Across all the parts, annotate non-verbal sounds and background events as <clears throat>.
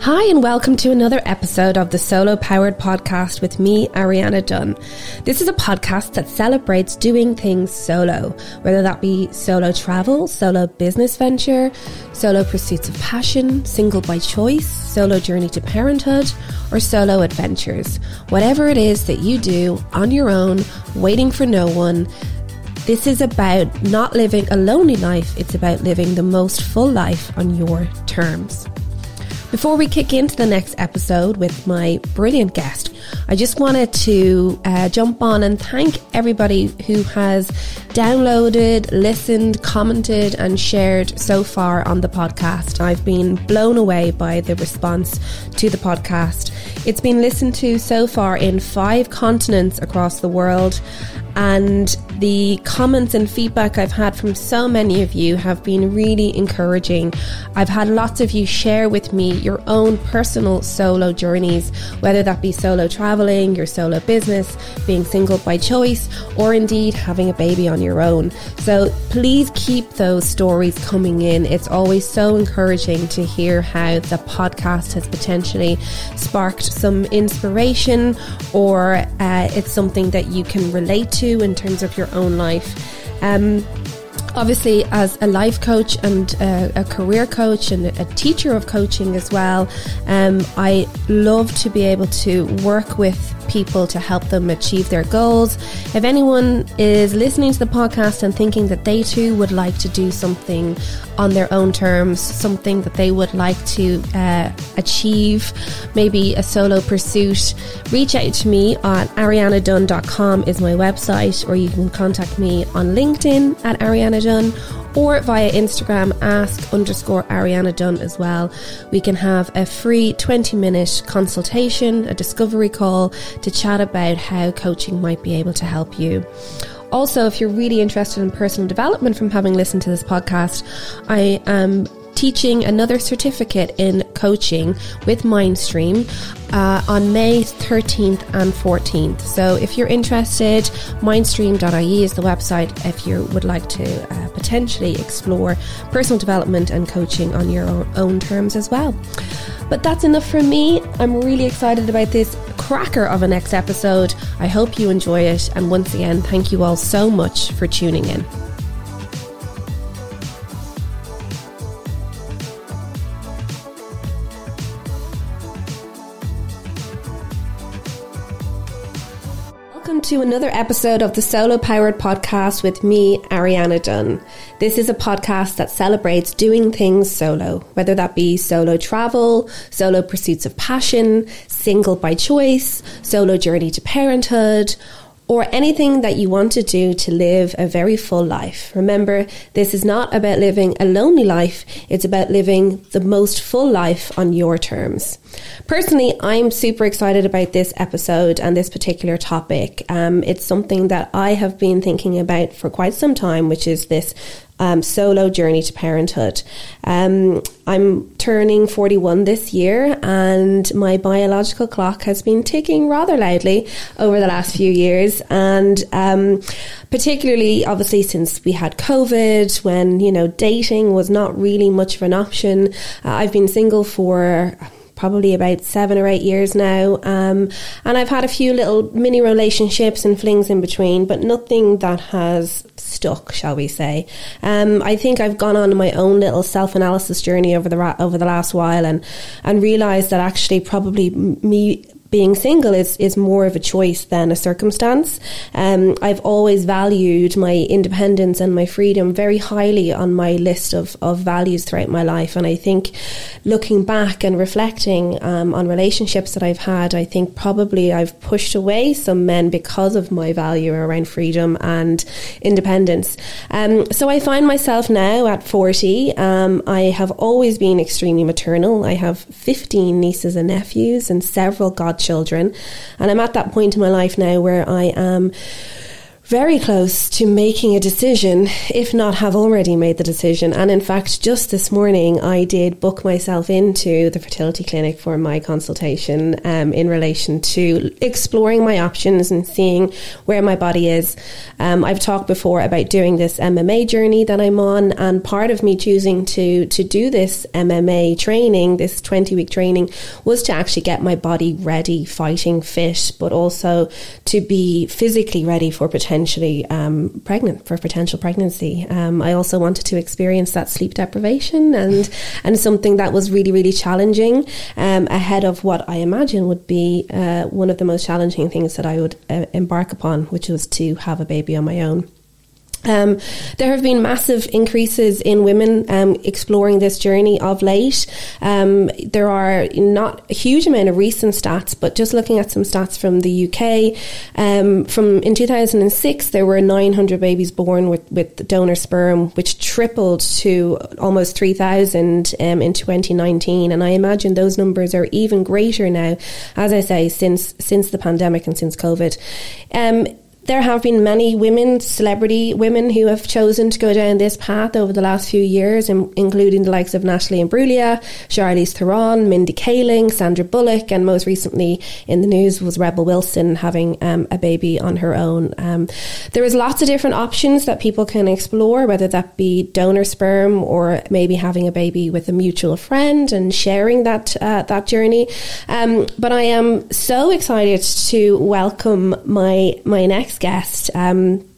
Hi, and welcome to another episode of the Solo Powered Podcast with me, Ariana Dunn. This is a podcast that celebrates doing things solo, whether that be solo travel, solo business venture, solo pursuits of passion, single by choice, solo journey to parenthood, or solo adventures. Whatever it is that you do on your own, waiting for no one, this is about not living a lonely life, it's about living the most full life on your terms. Before we kick into the next episode with my brilliant guest, I just wanted to uh, jump on and thank everybody who has downloaded, listened, commented, and shared so far on the podcast. I've been blown away by the response to the podcast. It's been listened to so far in five continents across the world, and the comments and feedback I've had from so many of you have been really encouraging. I've had lots of you share with me your own personal solo journeys, whether that be solo traveling, your solo business, being single by choice, or indeed having a baby on your own. So please keep those stories coming in. It's always so encouraging to hear how the podcast has potentially sparked some inspiration or uh, it's something that you can relate to in terms of your own life. Um, obviously, as a life coach and a, a career coach and a teacher of coaching as well, um, I love to be able to work with people to help them achieve their goals. If anyone is listening to the podcast and thinking that they too would like to do something on their own terms, something that they would like to uh, achieve, maybe a solo pursuit, reach out to me on arianadunn.com is my website, or you can contact me on LinkedIn at Ariana Dunn or via Instagram, ask underscore Ariana Dunn as well. We can have a free 20 minute consultation, a discovery call to chat about how coaching might be able to help you. Also, if you're really interested in personal development from having listened to this podcast, I am teaching another certificate in coaching with Mindstream uh, on May 13th and 14th. So if you're interested, mindstream.ie is the website if you would like to uh, potentially explore personal development and coaching on your own terms as well. But that's enough from me. I'm really excited about this cracker of a next episode. I hope you enjoy it. And once again, thank you all so much for tuning in. To another episode of the Solo Powered Podcast with me, Ariana Dunn. This is a podcast that celebrates doing things solo, whether that be solo travel, solo pursuits of passion, single by choice, solo journey to parenthood, or anything that you want to do to live a very full life. Remember, this is not about living a lonely life, it's about living the most full life on your terms. Personally, I'm super excited about this episode and this particular topic. Um, it's something that I have been thinking about for quite some time, which is this um, solo journey to parenthood. Um, I'm turning 41 this year, and my biological clock has been ticking rather loudly over the last few years. And um, particularly, obviously, since we had COVID, when you know dating was not really much of an option, uh, I've been single for probably about seven or eight years now. Um, and I've had a few little mini relationships and flings in between, but nothing that has stuck, shall we say. Um, I think I've gone on my own little self analysis journey over the ra- over the last while and and realised that actually probably me being single is, is more of a choice than a circumstance. Um, I've always valued my independence and my freedom very highly on my list of, of values throughout my life. And I think looking back and reflecting um, on relationships that I've had, I think probably I've pushed away some men because of my value around freedom and independence. Um, so I find myself now at 40. Um, I have always been extremely maternal. I have 15 nieces and nephews and several god children. And I'm at that point in my life now where I am very close to making a decision, if not have already made the decision. And in fact, just this morning, I did book myself into the fertility clinic for my consultation um, in relation to exploring my options and seeing where my body is. Um, I've talked before about doing this MMA journey that I'm on, and part of me choosing to to do this MMA training, this 20 week training, was to actually get my body ready, fighting fit, but also to be physically ready for potential potentially um, pregnant for potential pregnancy. Um, I also wanted to experience that sleep deprivation and <laughs> and something that was really really challenging um, ahead of what I imagine would be uh, one of the most challenging things that I would uh, embark upon, which was to have a baby on my own. Um, there have been massive increases in women um, exploring this journey of late. Um, there are not a huge amount of recent stats, but just looking at some stats from the UK, um, from in 2006 there were 900 babies born with, with donor sperm, which tripled to almost 3,000 um, in 2019, and I imagine those numbers are even greater now. As I say, since since the pandemic and since COVID. There have been many women, celebrity women, who have chosen to go down this path over the last few years, including the likes of Natalie Imbruglia, Charlize Theron, Mindy Kaling, Sandra Bullock, and most recently in the news was Rebel Wilson having um, a baby on her own. Um, there is lots of different options that people can explore, whether that be donor sperm or maybe having a baby with a mutual friend and sharing that uh, that journey. Um, but I am so excited to welcome my my next guest. Um,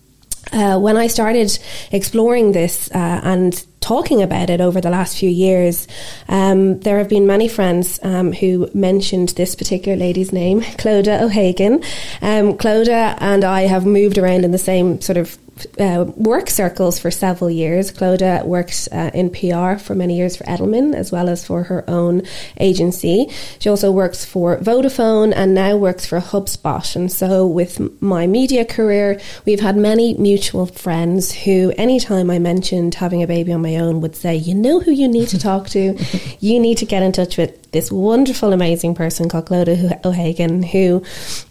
uh, when I started exploring this uh, and talking about it over the last few years, um, there have been many friends um, who mentioned this particular lady's name, <laughs> Clodagh O'Hagan. Um, Clodagh and I have moved around in the same sort of uh, work circles for several years. Clodagh worked uh, in PR for many years for Edelman as well as for her own agency. She also works for Vodafone and now works for HubSpot. And so, with my media career, we've had many mutual friends who, anytime I mentioned having a baby on my own, would say, You know who you need to talk to? <laughs> you need to get in touch with this wonderful, amazing person called Clodagh O'Hagan, who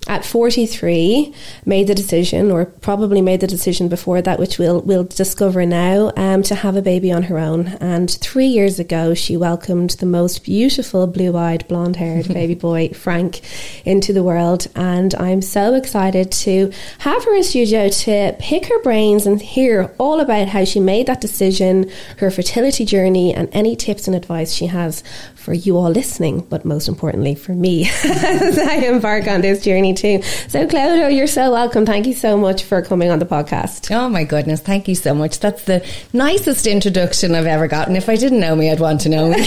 at 43 made the decision, or probably made the decision before that, which we'll, we'll discover now, um, to have a baby on her own. And three years ago, she welcomed the most beautiful, blue eyed, blonde haired <laughs> baby boy, Frank, into the world. And I'm so excited to have her in studio to pick her brains and hear all about how she made that decision, her fertility journey, and any tips and advice she has for you all listening, but most importantly for me as <laughs> I embark on this journey too. So, Clodagh, you're so welcome. Thank you so much for coming on the podcast. Oh my goodness, thank you so much. That's the nicest introduction I've ever gotten. If I didn't know me, I'd want to know me. <laughs>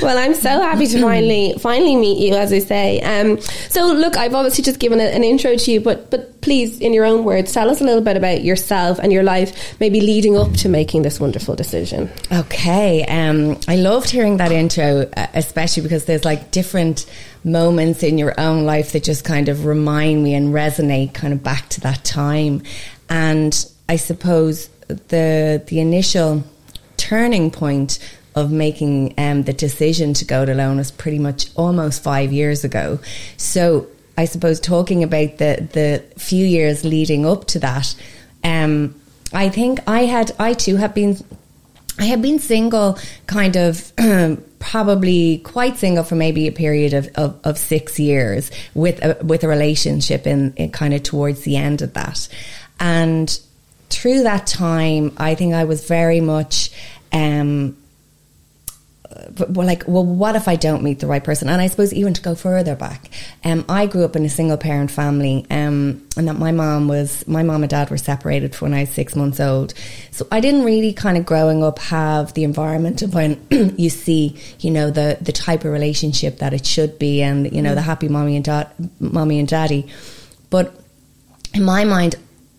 well, I'm so happy to finally finally meet you, as I say. Um, so, look, I've obviously just given a, an intro to you, but but please, in your own words, tell us a little bit about yourself and your life, maybe leading up to making this wonderful decision. Okay, um, I loved hearing that intro, uh, especially because there's like different moments in your own life that just kind of remind me and resonate kind of back to that time. And I suppose the the initial turning point of making um, the decision to go to alone was pretty much almost five years ago. So I suppose talking about the the few years leading up to that, um, I think I had I too have been I had been single, kind of <clears throat> probably quite single for maybe a period of, of, of six years with a, with a relationship in, in kind of towards the end of that. And through that time, I think I was very much um, well, like, well, what if I don't meet the right person? And I suppose even to go further back, um, I grew up in a single parent family, um, and that my mom was, my mom and dad were separated when I was six months old. So I didn't really kind of growing up have the environment of when <clears throat> you see, you know, the, the type of relationship that it should be and, you know, the happy mommy and dad, mommy and daddy. But in my mind,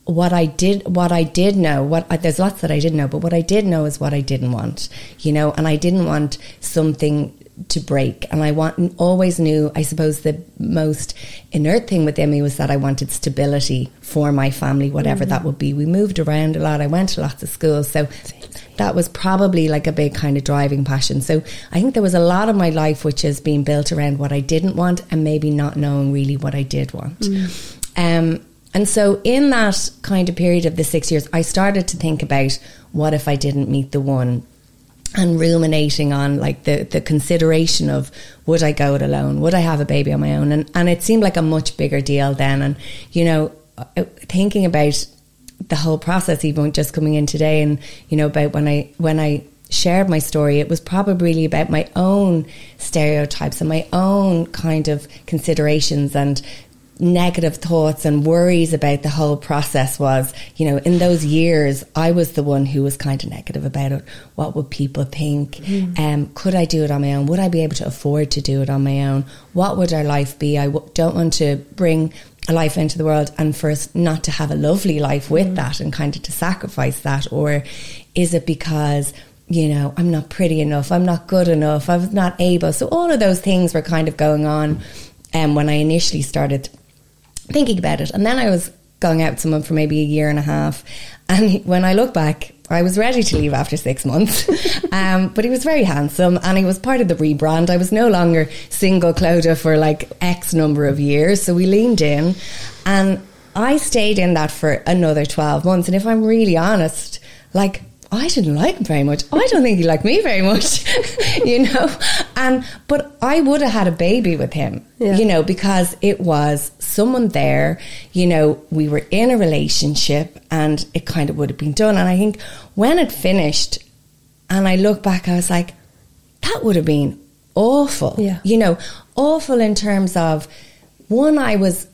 what I did, what I did know, what there's lots that I didn't know, but what I did know is what I didn't want, you know, and I didn't want something to break. And I want always knew, I suppose, the most inert thing within me was that I wanted stability for my family, whatever mm that would be. We moved around a lot. I went to lots of schools, so that was probably like a big kind of driving passion. So I think there was a lot of my life which has been built around what I didn't want and maybe not knowing really what I did want. Mm. Um, and so in that kind of period of the six years, I started to think about what if I didn't meet the one and ruminating on like the, the consideration of would I go it alone? Would I have a baby on my own? And, and it seemed like a much bigger deal then. And, you know, uh, thinking about the whole process, even just coming in today and, you know, about when I, when I shared my story, it was probably really about my own stereotypes and my own kind of considerations and negative thoughts and worries about the whole process was, you know, in those years, I was the one who was kind of negative about it. What would people think? Mm. Um, could I do it on my own? Would I be able to afford to do it on my own? What would our life be? I w- don't want to bring a life into the world and for us not to have a lovely life with mm. that and kind of to sacrifice that. Or is it because you know, I'm not pretty enough, I'm not good enough, I was not able. So all of those things were kind of going on um, when I initially started thinking about it. And then I was going out with someone for maybe a year and a half. And when I look back, I was ready to leave after six months. <laughs> um, but he was very handsome and he was part of the rebrand. I was no longer single Clodagh for like X number of years. So we leaned in and I stayed in that for another 12 months. And if I'm really honest, like I didn't like him very much. I don't think he liked me very much, <laughs> you know. And but I would have had a baby with him, yeah. you know, because it was someone there. You know, we were in a relationship, and it kind of would have been done. And I think when it finished, and I look back, I was like, that would have been awful. Yeah, you know, awful in terms of one. I was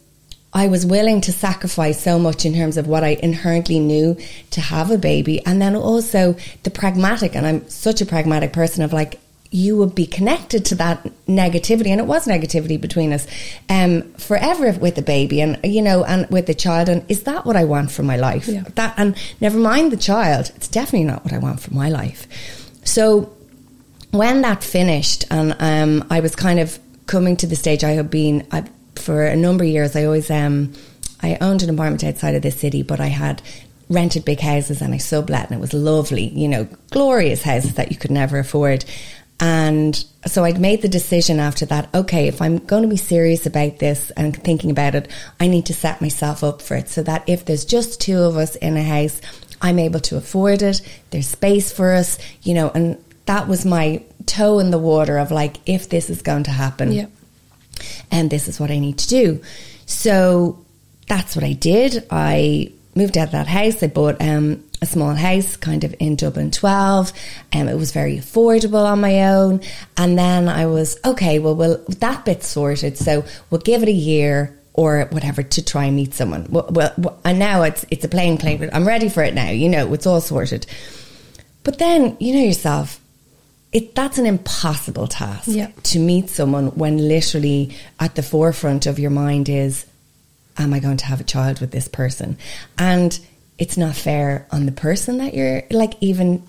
I was willing to sacrifice so much in terms of what I inherently knew to have a baby. And then also the pragmatic, and I'm such a pragmatic person of like, you would be connected to that negativity, and it was negativity between us um, forever with the baby, and you know, and with the child. And is that what I want for my life? Yeah. That, and never mind the child, it's definitely not what I want for my life. So when that finished, and um, I was kind of coming to the stage I had been, I've for a number of years, I always um, I owned an apartment outside of the city, but I had rented big houses and I sublet, and it was lovely, you know, glorious houses that you could never afford. And so I'd made the decision after that, okay, if I'm going to be serious about this and thinking about it, I need to set myself up for it so that if there's just two of us in a house, I'm able to afford it. There's space for us, you know, and that was my toe in the water of like, if this is going to happen, and this is what I need to do. So that's what I did. I moved out of that house. I bought um, a small house kind of in Dublin 12. and um, it was very affordable on my own. And then I was, okay, well, well, that bit's sorted. So we'll give it a year or whatever to try and meet someone. Well, well, and now it's, it's a plain plain, I'm ready for it now. You know, it's all sorted. But then, you know yourself, it that's an impossible task yeah. to meet someone when literally at the forefront of your mind is am I going to have a child with this person? And it's not fair on the person that you're like even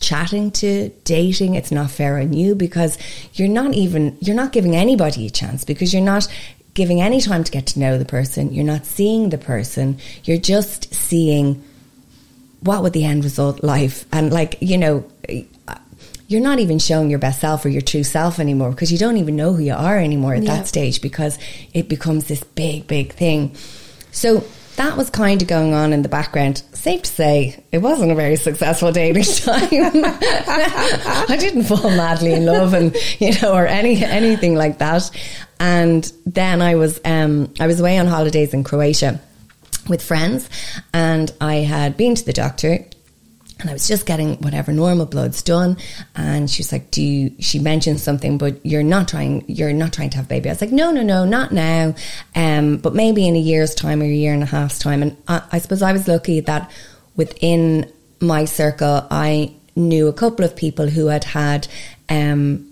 chatting to, dating, it's not fair on you because you're not even you're not giving anybody a chance because you're not giving any time to get to know the person, you're not seeing the person, you're just seeing what would the end result life and like you know you're not even showing your best self or your true self anymore because you don't even know who you are anymore at yeah. that stage because it becomes this big, big thing. So that was kind of going on in the background. Safe to say, it wasn't a very successful dating <laughs> time. <laughs> I didn't fall madly in love, and you know, or any anything like that. And then I was um, I was away on holidays in Croatia with friends, and I had been to the doctor and I was just getting whatever normal bloods done. And she was like, Do you, she mentioned something, but you're not trying, you're not trying to have a baby. I was like, No, no, no, not now. Um, but maybe in a year's time or a year and a half's time. And I, I suppose I was lucky that within my circle, I knew a couple of people who had had, um,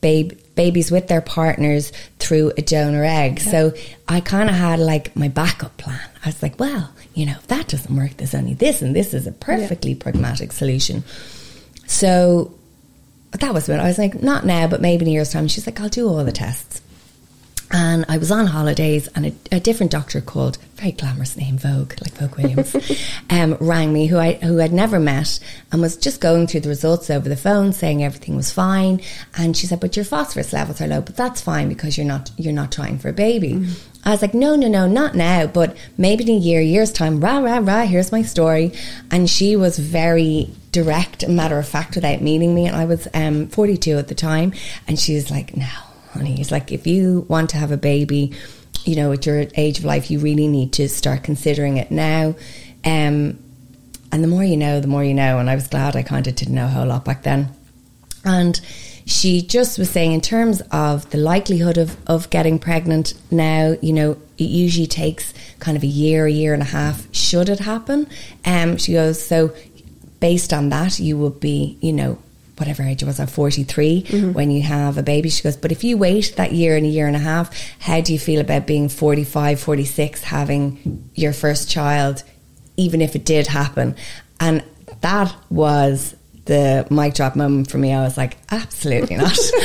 babe, babies with their partners through a donor egg. Yeah. So I kind of had like my backup plan. I was like, well, you know, if that doesn't work, there's only this, and this is a perfectly yeah. pragmatic solution. So that was when I was like, not now, but maybe in a year's time. She's like, I'll do all the tests. And I was on holidays, and a, a different doctor called, very glamorous name, Vogue, like Vogue Williams, <laughs> um, rang me, who I who I'd never met, and was just going through the results over the phone, saying everything was fine. And she said, "But your phosphorus levels are low, but that's fine because you're not you're not trying for a baby." Mm. I was like, no, no, no, not now, but maybe in a year, year's time, rah, rah, rah, here's my story. And she was very direct matter of fact without meeting me. And I was um, 42 at the time. And she was like, no, honey. He's like, if you want to have a baby, you know, at your age of life, you really need to start considering it now. Um, and the more you know, the more you know. And I was glad I kind of didn't know a whole lot back then. And she just was saying, in terms of the likelihood of, of getting pregnant now, you know, it usually takes kind of a year, a year and a half, should it happen. Um, she goes, so based on that, you would be, you know, whatever age I was at 43 mm-hmm. when you have a baby. She goes, but if you wait that year and a year and a half, how do you feel about being 45, 46, having your first child, even if it did happen? And that was the mic drop moment for me. I was like, absolutely not. <laughs> <laughs>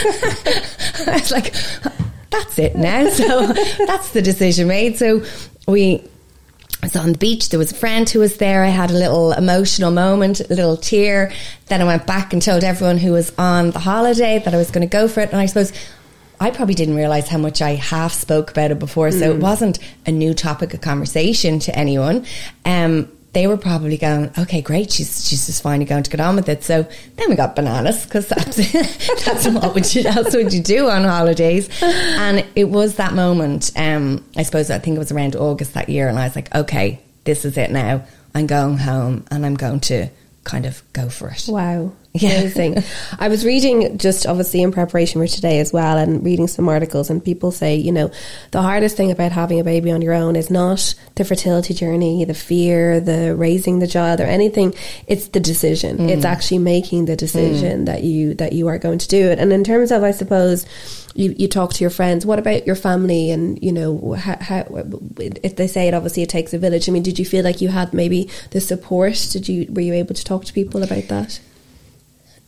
I was like, that's it now. <laughs> So that's the decision made. So we I was on the beach. There was a friend who was there. I had a little emotional moment, a little tear. Then I went back and told everyone who was on the holiday that I was going to go for it. And I suppose I probably didn't realize how much I half spoke about it before. So mm. it wasn't a new topic of conversation to anyone. Um, they were probably going, okay, great, she's she's just finally going to get on with it. So then we got bananas because that's <laughs> that's what would you else would you do on holidays? And it was that moment. Um, I suppose I think it was around August that year, and I was like, okay, this is it now. I'm going home, and I'm going to kind of go for it. Wow. Amazing. I was reading just obviously in preparation for today as well and reading some articles and people say, you know, the hardest thing about having a baby on your own is not the fertility journey, the fear, the raising the child or anything. It's the decision. Mm. It's actually making the decision mm. that you that you are going to do it. And in terms of I suppose you, you talk to your friends, what about your family and you know how, how if they say it obviously it takes a village. I mean, did you feel like you had maybe the support? Did you were you able to talk to people about that?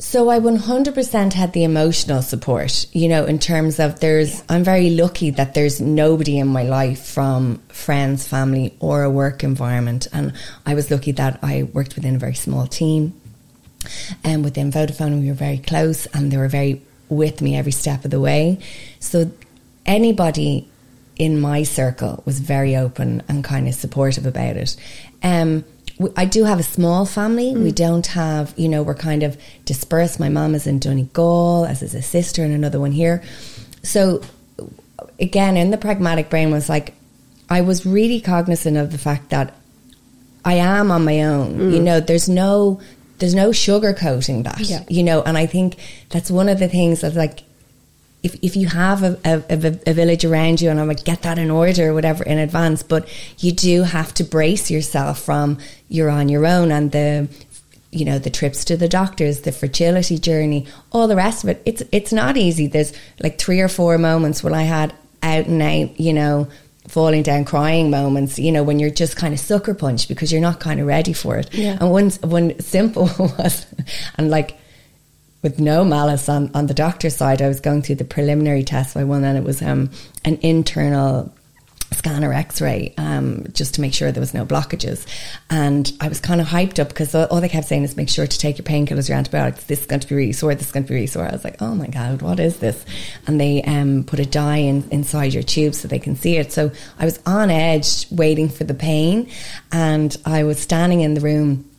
So I 100% had the emotional support, you know, in terms of there's, I'm very lucky that there's nobody in my life from friends, family, or a work environment. And I was lucky that I worked within a very small team. And within Vodafone, we were very close and they were very with me every step of the way. So anybody in my circle was very open and kind of supportive about it. Um, I do have a small family. Mm. We don't have, you know, we're kind of dispersed. My mom is in Donegal, as is a sister, and another one here. So, again, in the pragmatic brain was like, I was really cognizant of the fact that I am on my own. Mm. You know, there's no there's no sugarcoating that. Yeah. You know, and I think that's one of the things that like if, if you have a, a, a, village around you, and I'm like, get that in order or whatever in advance, but you do have to brace yourself from you're on your own and the, you know, the trips to the doctors, the fertility journey, all the rest of it. It's, it's not easy. There's like three or four moments when I had out and out, you know, falling down crying moments, you know, when you're just kind of sucker punched because you're not kind of ready for it. Yeah. And one, one simple <laughs> was, and like, with no malice on, on the doctor's side, I was going through the preliminary test by one, and it was um, an internal scanner x-ray um, just to make sure there was no blockages. And I was kind of hyped up because all they kept saying is make sure to take your painkillers your antibiotics. This is going to be really sore this is going to be really sore. I was like oh my god what is this? And they um, put a dye in, inside your tube so they can see it. So I was on edge waiting for the pain and I was standing in the room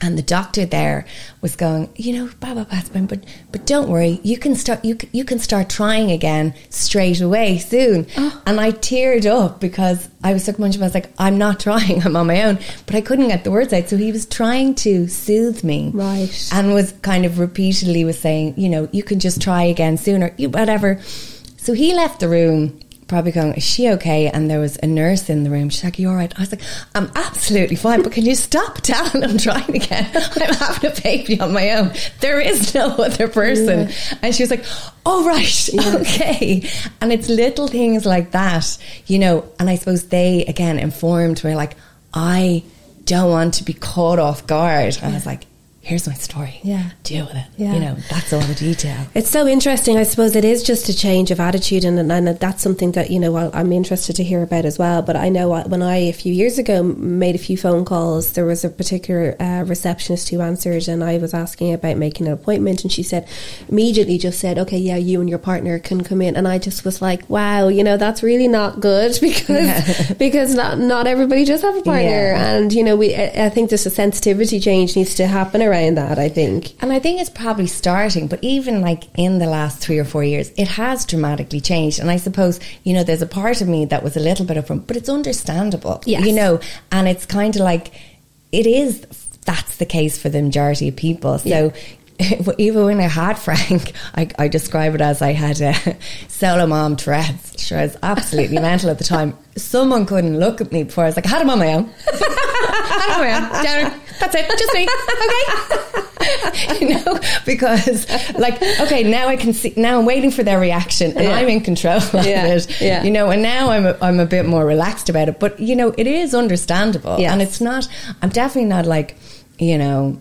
and the doctor there was going, you know, Baba Passman, but but don't worry, you can start you you can start trying again straight away soon. Oh. And I teared up because I was so much. I was like, I'm not <laughs> trying, I'm on my own, but I couldn't get the words out. So he was trying to soothe me, right, and was kind of repeatedly was saying, you know, you can just try again sooner, you whatever. So he left the room probably going, is she okay? And there was a nurse in the room. She's like, you all right? I was like, I'm absolutely fine, but can you stop <laughs> telling I'm trying again? <laughs> I'm having a baby on my own. There is no other person. Yeah. And she was like, oh, right. <laughs> Yeah. Okay. And it's little things like that, you know, and I suppose they, again, informed me like, I don't want to be caught off guard. And I was like, here's my story. Yeah. Deal with it. Yeah. You know, that's all the detail. It's so interesting. I suppose it is just a change of attitude, and, and that's something that you know I'm interested to hear about as well. But I know when I a few years ago made a few phone calls, there was a particular uh, receptionist who answered, and I was asking about making an appointment, and she said immediately just said, "Okay, yeah, you and your partner can come in," and I just was like, "Wow, you know, that's really not good <laughs> because because not not everybody does have a partner, Yeah. and you know, we I think just a sensitivity change needs to happen around that. I think." And I think it's probably starting, but even like in the last three or four years, it has dramatically changed. And I suppose, you know, there's a part of me that was a little bit of upfront, but it's understandable. Yes. You know, and it's kind of like, it is, that's the case for the majority of people. So, <laughs> even when I had Frank, I, I describe it as I had a <laughs> solo mom Tourette's. Sure, I was absolutely <laughs> mental at the time. Someone couldn't look at me before I was like, I had him on my own. <laughs> Had him on my own. Down. That's it. Just me. Okay. <laughs> you know, because like, okay, now I can see. Now I'm waiting for their reaction, and Yeah. I'm in control of Yeah. it. Yeah. You know, and now I'm a, I'm a bit more relaxed about it. But you know, it is understandable, Yes. and it's not. I'm definitely not like, you know.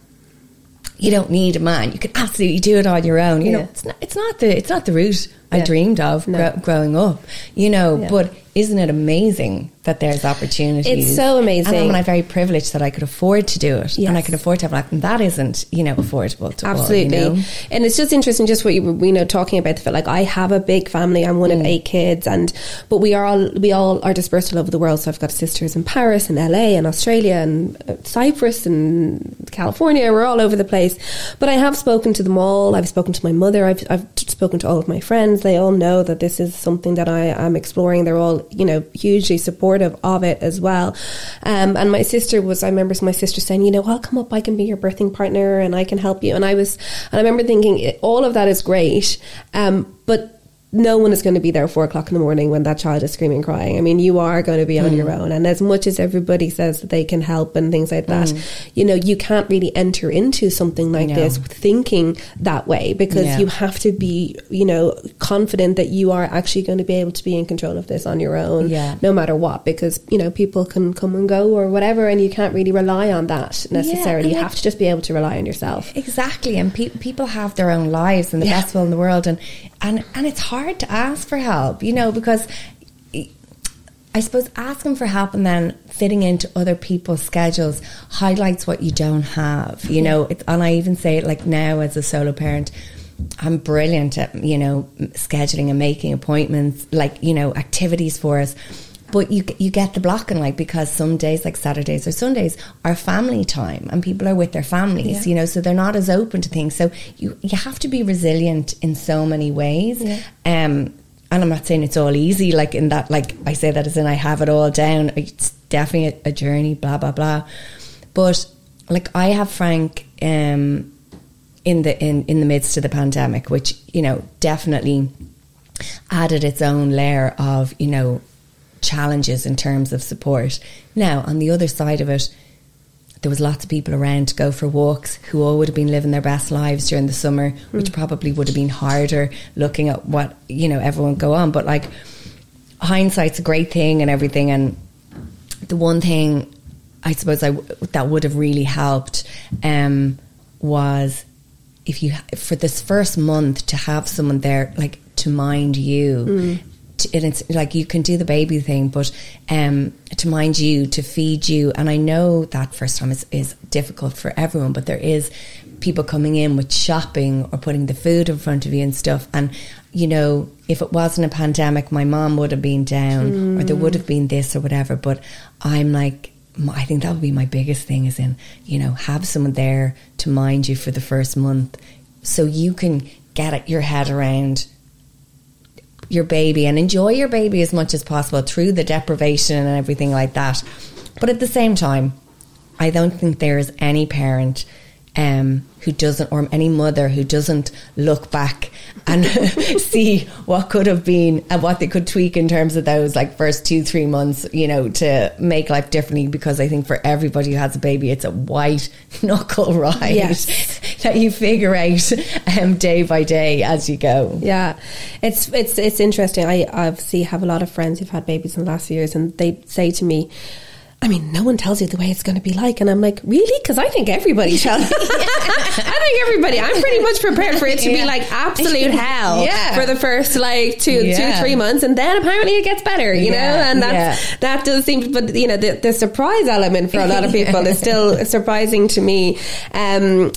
You don't need a man. You can absolutely do it on your own. You Yeah. know, it's not. It's not the. It's not the route I dreamed of No. gro- growing up. You know, Yeah. but isn't it amazing that there's opportunities? It's so amazing. and I'm very privileged that I could afford to do it, and I Yes. can afford to have like and that isn't you know affordable to all, you Absolutely. know? And it's just interesting, just what you were, you know, talking about the fact, like I have a big family. I'm one Mm. of eight kids and, but we are all, we all are dispersed all over the world. So I've got sisters in Paris and LA and Australia and uh, Cyprus and California. We're all over the place. But I have spoken to them all. I've spoken to my mother. I've, I've spoken to all of my friends. They all know that this is something that I am exploring. They're all, you know, hugely supportive of it as well. Um, and my sister was, I remember my sister saying, you know, I'll come up, I can be your birthing partner and I can help you. And I was, and I remember thinking, all of that is great. Um, but no one is going to be there at four o'clock in the morning when that child is screaming, crying. I mean, you are going to be on your mm. own. And as much as everybody says that they can help and things like that, mm. you know, you can't really enter into something like No. this thinking that way because Yeah. you have to be, you know, confident that you are actually going to be able to be in control of this on your own, Yeah. no matter what, because, you know, people can come and go or whatever, and you can't really rely on that necessarily. and you like- have to just be able to rely on yourself. Exactly, and pe- people have their own lives and the Yeah. best will in the world, and and and it's hard to ask for help, you know, because I suppose asking for help and then fitting into other people's schedules highlights what you don't have, you know. And I even say it like now as a solo parent. I'm brilliant at you know scheduling and making appointments, like you know activities for us. But you you get the blocking like because some days like Saturdays or Sundays are family time and people are with their families, Yeah. you know, so they're not as open to things. So you you have to be resilient in so many ways. Yeah. Um, and I'm not saying it's all easy, like in that, like I say that as in I have it all down. It's definitely a, a journey, blah blah blah. But like I have Frank um, in the in in the midst of the pandemic, which you know definitely added its own layer of you know challenges in terms of support. Now on the other side of it, there was lots of people around to go for walks who all would have been living their best lives during the summer, which probably would have been harder looking at what you know everyone go on. But like hindsight's a great thing and everything. And the one thing I suppose I w- that would have really helped um, was if you for this first month to have someone there like to mind you. To, and it's like you can do the baby thing, but um, to mind you, to feed you, and I know that first time is, is difficult for everyone, but there is people coming in with shopping or putting the food in front of you and stuff. And you know, if it wasn't a pandemic, my mom would have been down, or there would have been this or whatever. But I'm like, I think that would be my biggest thing is in, you know, have someone there to mind you for the first month so you can get your head around your baby and enjoy your baby as much as possible through the deprivation and everything like that. But at the same time, I don't think there is any parent um, who doesn't, or any mother who doesn't look back and <laughs> see what could have been and what they could tweak in terms of those like first two, three months, you know, to make life differently. Because I think for everybody who has a baby, it's a white <laughs> knuckle ride Yes. <laughs> that you figure out um, day by day as you go. Yeah, it's it's it's interesting. I obviously have a lot of friends who've had babies in the last few years, and they say to me, I mean, no one tells you the way it's going to be like. And I'm like, really? Because I think everybody <laughs> tells <laughs> I think everybody, I'm pretty much prepared for it to yeah. be like absolute <laughs> hell yeah. for the first like two, yeah. two, three months. And then apparently it gets better, you know? And that's, that does seem, but you know, the, the surprise element for a lot of people is still surprising to me. Um,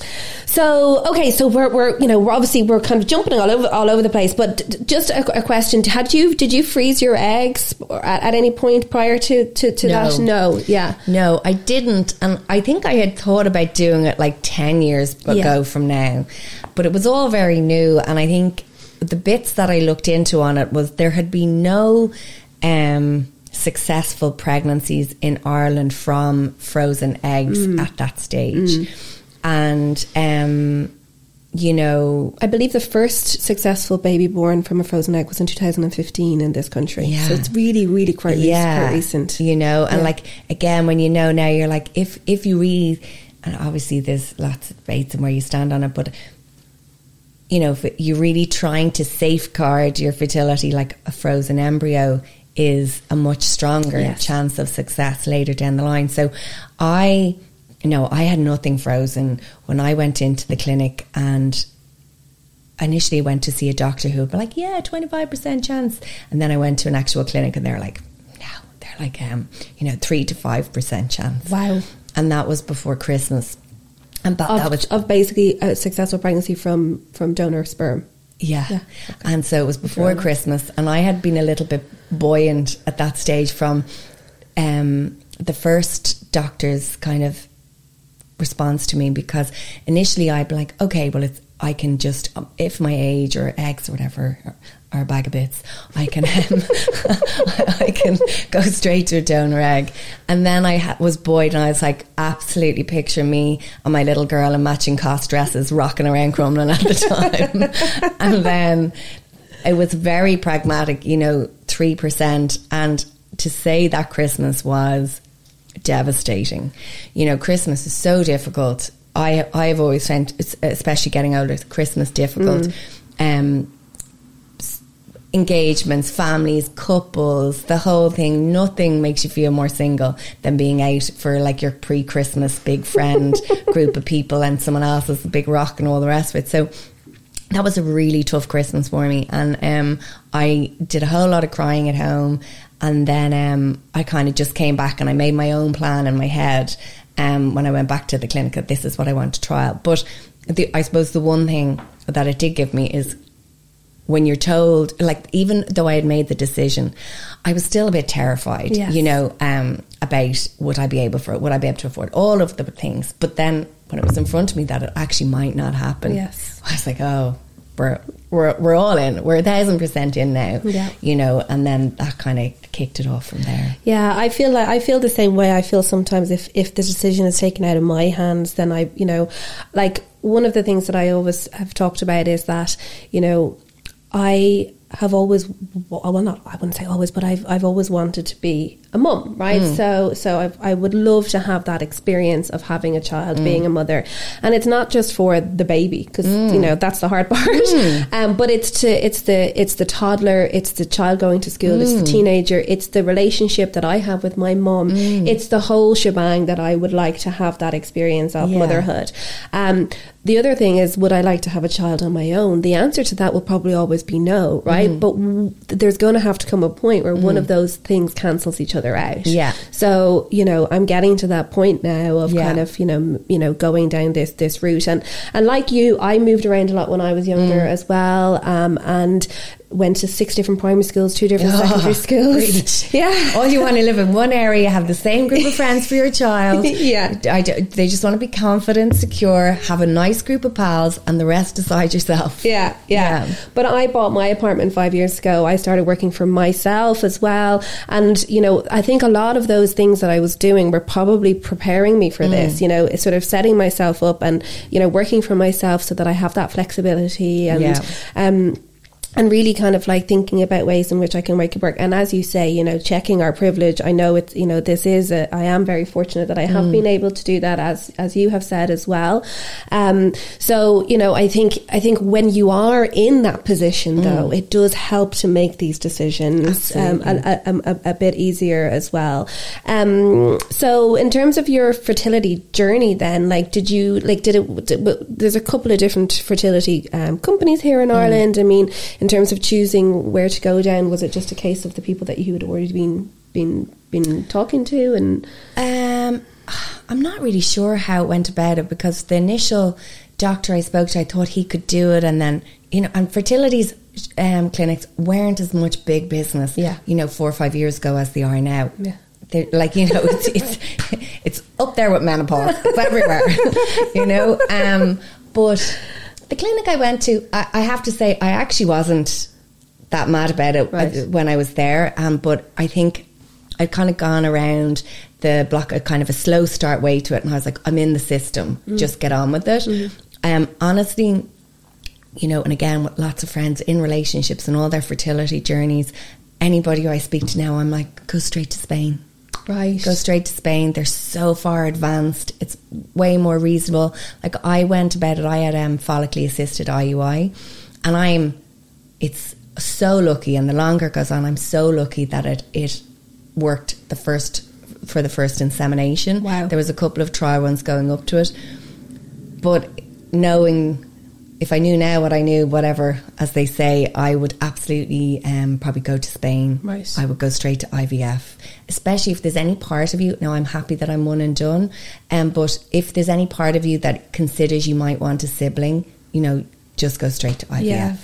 so, okay, so we're, we're, you know, we're obviously, we're kind of jumping all over, all over the place, but d- just a, a, question. Had you, did you freeze your eggs at, at any point prior to, to, to no. that? No yeah. No, I didn't. And I think I had thought about doing it like 10 years ago yeah. from now. But it was all very new. And I think the bits that I looked into on it was there had been no um, successful pregnancies in Ireland from frozen eggs mm. at that stage. Mm. And um, you know, I believe the first successful baby born from a frozen egg was in 2015 in this country. Yeah. So it's really, really quite, yeah. quite recent. You know, and yeah. like again, when you know now, you're like, if if you really, and obviously there's lots of debates and where you stand on it, but you know, if you're really trying to safeguard your fertility, like a frozen embryo is a much stronger yes. chance of success later down the line. So I you know, I had nothing frozen when I went into the clinic and initially went to see a doctor who would be like, yeah, 25% chance. And then I went to an actual clinic and they're like, no, they're like, um, you know, three to 5% chance. Wow. And that was before Christmas. And that, of, that was of basically a successful pregnancy from, from donor sperm. Yeah. yeah. Okay. And so it was before Christmas and I had been a little bit buoyant at that stage from um, the first doctor's kind of response to me because initially I'd be like, okay, well, it's I can just um, if my age or X or whatever or, a bag of bits, I can um, <laughs> I can go straight to a donor egg. And then I ha- was buoyed, and I was like, absolutely picture me and my little girl in matching cost dresses rocking around Crumlin at the time. <laughs> and then it was very pragmatic, you know, three percent. And to say that Christmas was devastating. You know, Christmas is so difficult. I I've always found, especially getting older, Christmas difficult. Mm. Um, engagements, families, couples, the whole thing. Nothing makes you feel more single than being out for like your pre-Christmas big friend <laughs> group of people and someone else's big rock and all the rest of it. So that was a really tough Christmas for me, and um, I did a whole lot of crying at home. And then um, I kind of just came back and I made my own plan in my head um, when I went back to the clinic that this is what I want to trial. But the, I suppose the one thing that it did give me is when you're told, like, even though I had made the decision, I was still a bit terrified, yes. you know, um, about would I be able for it? Would I be able to afford all of the things? But then when it was in front of me that it actually might not happen, yes. I was like, oh, we're we're we're all in. We're a thousand percent in now. Yeah. You know, and then that kind of kicked it off from there. Yeah, I feel like I feel the same way. I feel sometimes if if the decision is taken out of my hands, then I, you know, like one of the things that I always have talked about is that, you know, I have always well not I wouldn't say always but I've I've always wanted to be a mum right mm. so so I've, i would love to have that experience of having a child mm. being a mother and it's not just for the baby because mm. you know that's the hard <laughs> part mm. um, but it's to it's the it's the toddler it's the child going to school it's the mm. teenager it's the relationship that I have with my mum mm. it's the whole shebang that I would like to have that experience of yeah. motherhood um, the other thing is, would I like to have a child on my own? The answer to that will probably always be no, right? But w- there's going to have to come a point where one of those things cancels each other out. Yeah. So you know, I'm getting to that point now of yeah. kind of you know you know going down this this route, and and like you, I moved around a lot when I was younger mm. as well, um, and went to six different primary schools, two different oh, secondary schools. Great. <laughs> Yeah. All you want to live in one area, have the same group of friends for your child. <laughs> yeah. I, they just want to be confident, secure, have a nice group of pals, and the rest decide yourself. <laughs> Yeah, yeah. yeah. But I bought my apartment five years ago. I started working for myself as well. And, you know, I think a lot of those things that I was doing were probably preparing me for mm. this, you know, sort of setting myself up and, you know, working for myself so that I have that flexibility and, yeah. um, and really kind of like thinking about ways in which I can make it work. And as you say, you know, checking our privilege. I know it's, you know, this is a, I am very fortunate that I have mm. been able to do that as, as you have said as well. Um, so, you know, I think, I think when you are in that position mm. though, it does help to make these decisions um, a, a, a, bit easier as well. Um, so in terms of your fertility journey then, like, did you, like, did it, did, there's a couple of different fertility um, companies here in mm. Ireland. I mean, in in terms of choosing where to go down, was it just a case of the people that you had already been been been talking to and? Um, I'm not really sure how it went about it because the initial doctor I spoke to, I thought he could do it, and then you know, and fertilities um, clinics weren't as much big business, yeah. you know, four or five years ago as they are now. Yeah. They're, like you know, it's it's it's up there with menopause. It's <laughs> everywhere, <laughs> you know. Um, but the clinic I went to, I, I, have to say, I actually wasn't that mad about it right. when I was there. Um, but I think I'd kind of gone around the block, a kind of a slow start way to it, and I was like, I'm in the system, mm. just get on with it. Mm. Um, honestly, you know, and again, with lots of friends in relationships and all their fertility journeys, anybody who I speak to now, I'm like, go straight to Spain. Right. Go straight to Spain. They're so far advanced. It's way more reasonable. Like I went about it, I had um, follically assisted IUI, and I'm, it's so lucky. And the longer it goes on, I'm so lucky that it it worked the first for the first insemination. Wow. There was a couple of trial ones going up to it, but knowing if I knew now what I knew, whatever, as they say, I would absolutely um, probably go to Spain. Right. I would go straight to IVF, especially if there's any part of you. Now, I'm happy that I'm one and done, um, but if there's any part of you that considers you might want a sibling, you know, just go straight to IVF. Yeah.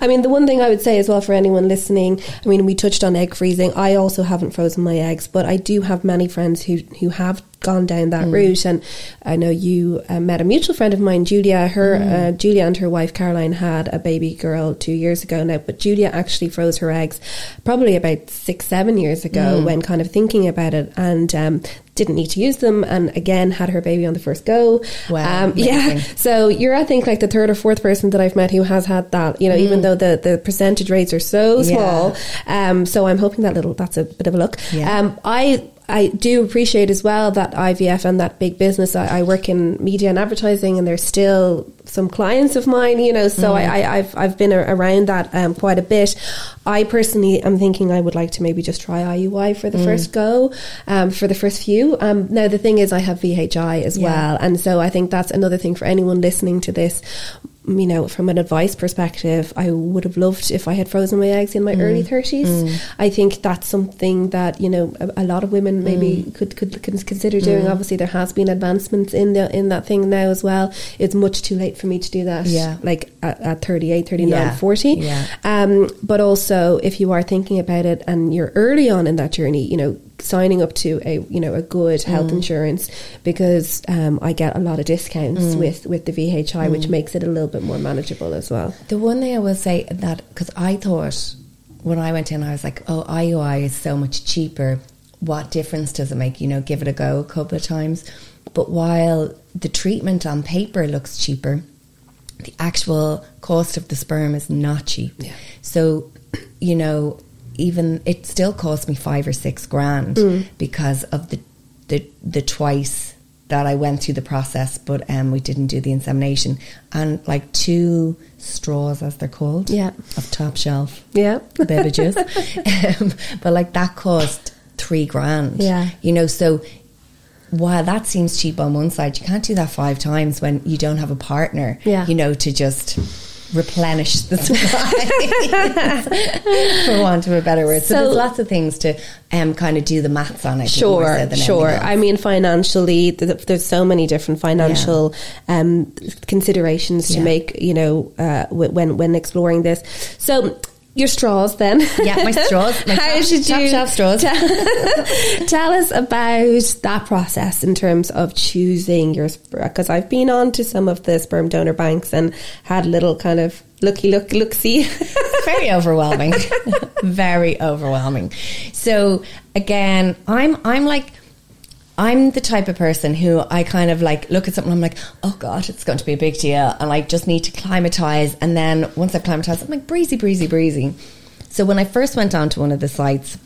I mean, the one thing I would say as well for anyone listening, I mean, we touched on egg freezing. I also haven't frozen my eggs, but I do have many friends who, who have gone down that mm. route. And I know you uh, met a mutual friend of mine, Julia. Her mm. uh, Julia and her wife Caroline had a baby girl two years ago now, but Julia actually froze her eggs probably about six, seven years ago mm. when kind of thinking about it, and um, didn't need to use them. And again, had her baby on the first go. Wow, um, yeah. So you're, I think, like the third or fourth person that I've met who has had that. You know, even mm. though the the percentage rates are so small. Yeah. Um, so I'm hoping that little that's a bit of a look. Yeah. Um, I I do appreciate as well that IVF and that big business. I, I, work in media and advertising, and there's still some clients of mine, you know. So mm. I, have I've been around that um, quite a bit. I personally am thinking I would like to maybe just try IUI for the mm. first go, um, for the first few. Um, now the thing is, I have VHI as yeah. well, and so I think that's another thing for anyone listening to this you know, from an advice perspective, I would have loved if I had frozen my eggs in my mm. early 30s. Mm. I think that's something that, you know, a, a lot of women maybe mm. could, could consider doing. Mm. Obviously, there has been advancements in the in that thing now as well. It's much too late for me to do that, yeah. like at, at 38, 39, yeah. 40. Yeah. Um, but also, if you are thinking about it and you're early on in that journey, you know, signing up to a you know a good health mm. insurance because um, I get a lot of discounts mm. with with the VHI, mm. which makes it a little bit more manageable as well. The one thing I will say that because I thought when I went in, I was like, oh, IUI is so much cheaper. What difference does it make? You know, give it a go a couple of times. But while the treatment on paper looks cheaper, the actual cost of the sperm is not cheap. Yeah. So, you know, even it still cost me five or six grand mm. because of the, the the twice that I went through the process, but um, we didn't do the insemination. And like two straws, as they're called, yeah, of top shelf, yeah, <laughs> beverages. <laughs> um, but like that cost three grand, yeah, you know. So while that seems cheap on one side, you can't do that five times when you don't have a partner, yeah. you know, to just replenish the <laughs> supply, for want of a better word. So, so, there's lots of things to um, kind of do the maths on. I sure, sure. I mean, financially, there's so many different financial yeah. um, considerations to yeah. make. You know, uh, when when exploring this. So your straws then. Yeah, my straws. My <laughs> How top, should top you shelf straws. T- <laughs> tell us about that process in terms of choosing your because I've been on to some of the sperm donor banks and had a little kind of looky look look see. <laughs> Very overwhelming. Very overwhelming. So again, I'm I'm like I'm the type of person who I kind of like look at something. I'm like, oh god, it's going to be a big deal, and I just need to climatize. And then once I've climatized, I'm like breezy, breezy, breezy. So when I first went on to one of the sites,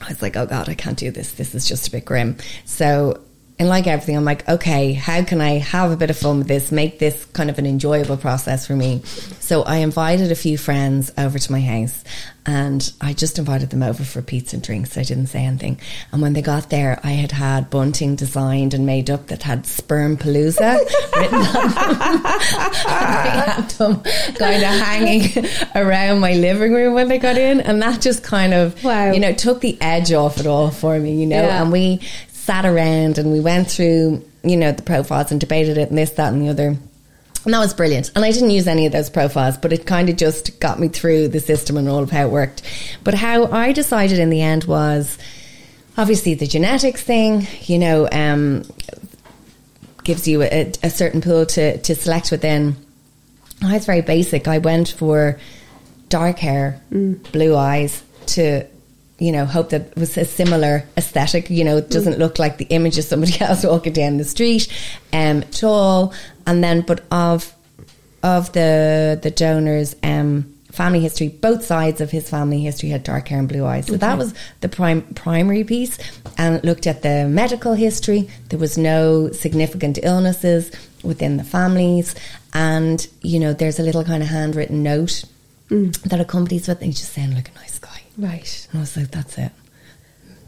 I was like, oh god, I can't do this. This is just a bit grim. So and like everything, I'm like, okay, how can I have a bit of fun with this, make this kind of an enjoyable process for me? So I invited a few friends over to my house and I just invited them over for pizza and drinks. I didn't say anything. And when they got there, I had had bunting designed and made up that had sperm palooza <laughs> written on them. <laughs> I had them kind of hanging <laughs> around my living room when they got in. And that just kind of, Wow. you know, took the edge off it all for me, you know. Yeah. And we sat around and we went through, you know, the profiles and debated it and this, that, and the other. And that was brilliant. And I didn't use any of those profiles, but it kind of just got me through the system and all of how it worked. But how I decided in the end was obviously the genetics thing, you know, um, gives you a, a certain pool to, to select within. I was very basic. I went for dark hair, blue eyes to, you know, hope that it was a similar aesthetic. You know, it doesn't look like the image of somebody <laughs> else walking down the street, um, tall, and then but of of the the donors, um, family history, both sides of his family history had dark hair and blue eyes. So that was the prime primary piece, and looked at the medical history. There was no significant illnesses within the families, and you know, there's a little kind of handwritten note that accompanies with. it. And you just sound like a nice. Right. And I was like, that's it.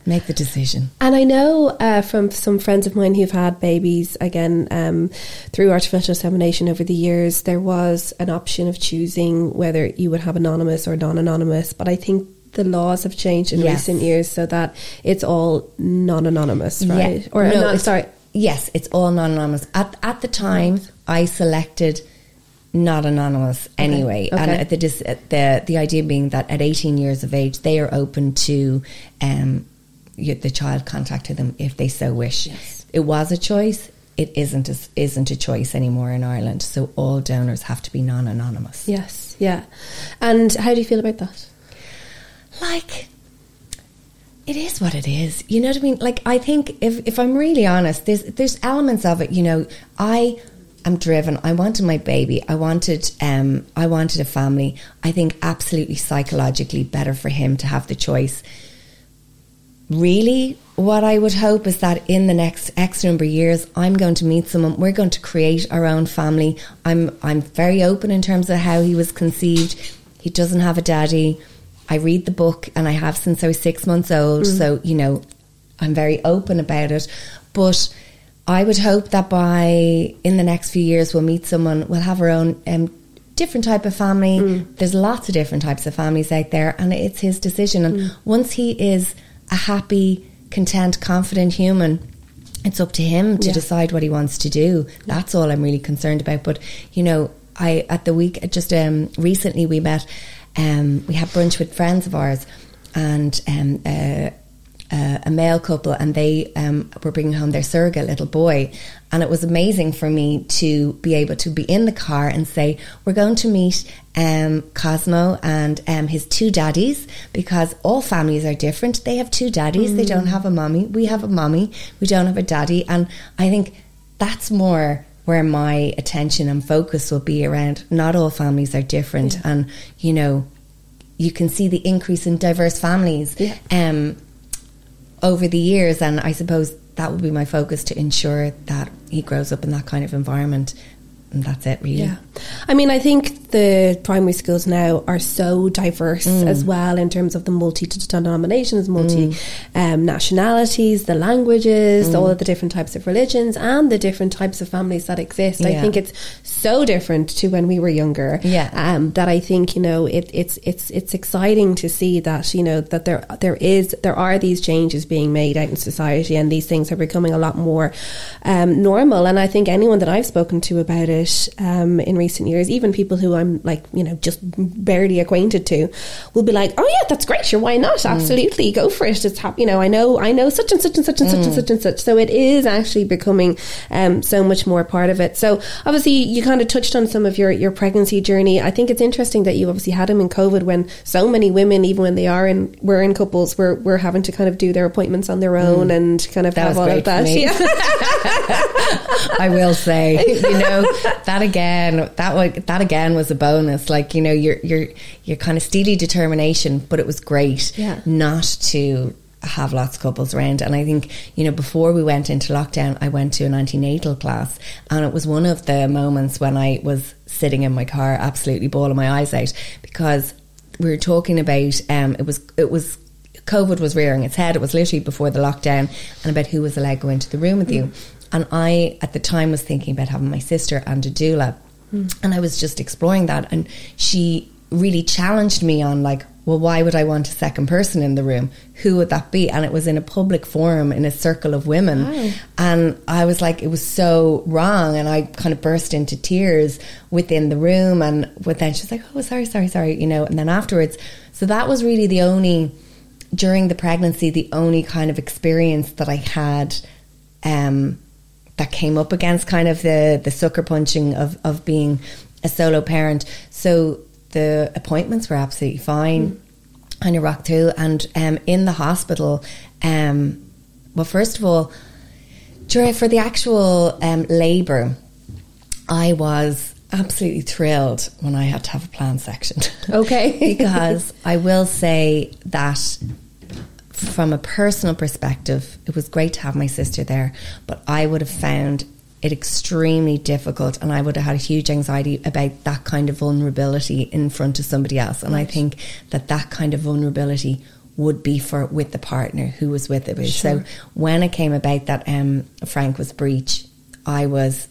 Make the decision. And I know uh, from some friends of mine who've had babies, again, um, through artificial insemination over the years, there was an option of choosing whether you would have anonymous or non anonymous. But I think the laws have changed in Yes. recent years so that it's all non anonymous, right? Yeah. Or, No, no, it's- sorry. Yes, it's all non-anonymous. At at the time, I selected not anonymous anyway, Okay. and the the the idea being that at 18 years of age, they are open to um, the child contacting them if they so wish. Yes. It was a choice. It isn't a, isn't a choice anymore in Ireland. So all donors have to be non-anonymous. Yes, yeah. And how do you feel about that? like it is what it is. You know what I mean? Like I think if if I'm really honest, there's there's elements of it. You know, I am driven. I wanted my baby. I wanted um I wanted a family. I think absolutely psychologically better for him to have the choice. Really, what I would hope is that in the next X number of years, I'm going to meet someone. We're going to create our own family. I'm I'm very open in terms of how he was conceived. He doesn't have a daddy. I read the book, and I have since I was six months old. So you know, I'm very open about it. But I would hope that by in the next few years, we'll meet someone. We'll have our own. Um, Different type of family. There's lots of different types of families out there, and it's his decision. And once he is a happy, content, confident human, it's up to him to Yeah. decide what he wants to do. That's all I'm really concerned about. But you know, I at the week just um, recently we met. Um, we had brunch with friends of ours, and um, uh, uh, a male couple, and they um, were bringing home their surrogate little boy. And it was amazing for me to be able to be in the car and say, "We're going to meet um, Cosmo and um, his two daddies because all families are different. They have two daddies. They don't have a mommy. We have a mommy. We don't have a daddy." And I think that's more where my attention and focus will be around. Not all families are different, and you know, you can see the increase in diverse families. Yeah. Um, over the years, and I suppose that would be my focus to ensure that he grows up in that kind of environment, and that's it, really. Yeah. I mean, I think the primary schools now are so diverse as well in terms of the multi denominations, multi um, nationalities, the languages, all of the different types of religions, and the different types of families that exist. I think it's so different to when we were younger. Yeah. Um, that I think you know it, it's it's it's exciting to see that you know that there there is there are these changes being made out in society, and these things are becoming a lot more um, normal. And I think anyone that I've spoken to about it um, in recent years, even people who I'm like, you know, just barely acquainted to, will be like, "Oh yeah, that's great. Sure, why not? Mm. Absolutely, go for it. It's hap- you know, I know, I know such and such and such and such and mm. such and such." So it is actually becoming um, so much more part of it. So obviously, you kind of touched on some of your your pregnancy journey. I think it's interesting that you obviously had him in COVID when so many women, even when they are in were in couples, were were having to kind of do their appointments on their own mm. and kind of That have all of that. <laughs> Yeah. <laughs> I will say, you know, that again, that wa- that again was a bonus. Like, you know, your your your kind of steely determination, but it was great Yeah. not to have lots of couples around. And I think, you know, before we went into lockdown, I went to an antenatal class, and it was one of the moments when I was sitting in my car, absolutely bawling my eyes out, because we were talking about um, it was it was COVID was rearing its head. It was literally before the lockdown, and about who was allowed to go into the room with you. And I, at the time, was thinking about having my sister and a doula, and I was just exploring that. And she really challenged me on like, well, why would I want a second person in the room? Who would that be? And it was in a public forum in a circle of women, Wow. and I was like, it was so wrong. And I kind of burst into tears within the room. And but then she's like, oh, sorry, sorry, sorry, you know. And then afterwards, so that was really the only during the pregnancy, the only kind of experience that I had um, that came up against kind of the the sucker punching of of being a solo parent. So the appointments were absolutely fine. And I rocked through, and um, in the hospital, um, well, first of all, during for the actual um, labour, I was absolutely thrilled when I had to have a plan section. Okay. <laughs> because I will say that from a personal perspective, it was great to have my sister there, but I would have found it extremely difficult and I would have had a huge anxiety about that kind of vulnerability in front of somebody else. And I think that that kind of vulnerability would be for with the partner who was with it. So when it came about that um, Frank was breech, I was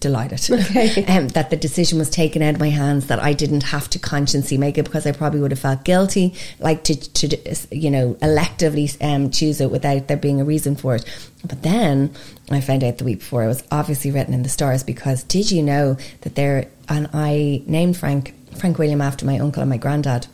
delighted <laughs> Okay. um, that the decision was taken out of my hands that I didn't have to consciously make it because I probably would have felt guilty like to, to you know electively um, choose it without there being a reason for it but then I found out the week before it was obviously written in the stars because did you know that there and I named Frank Frank William after my uncle and my granddad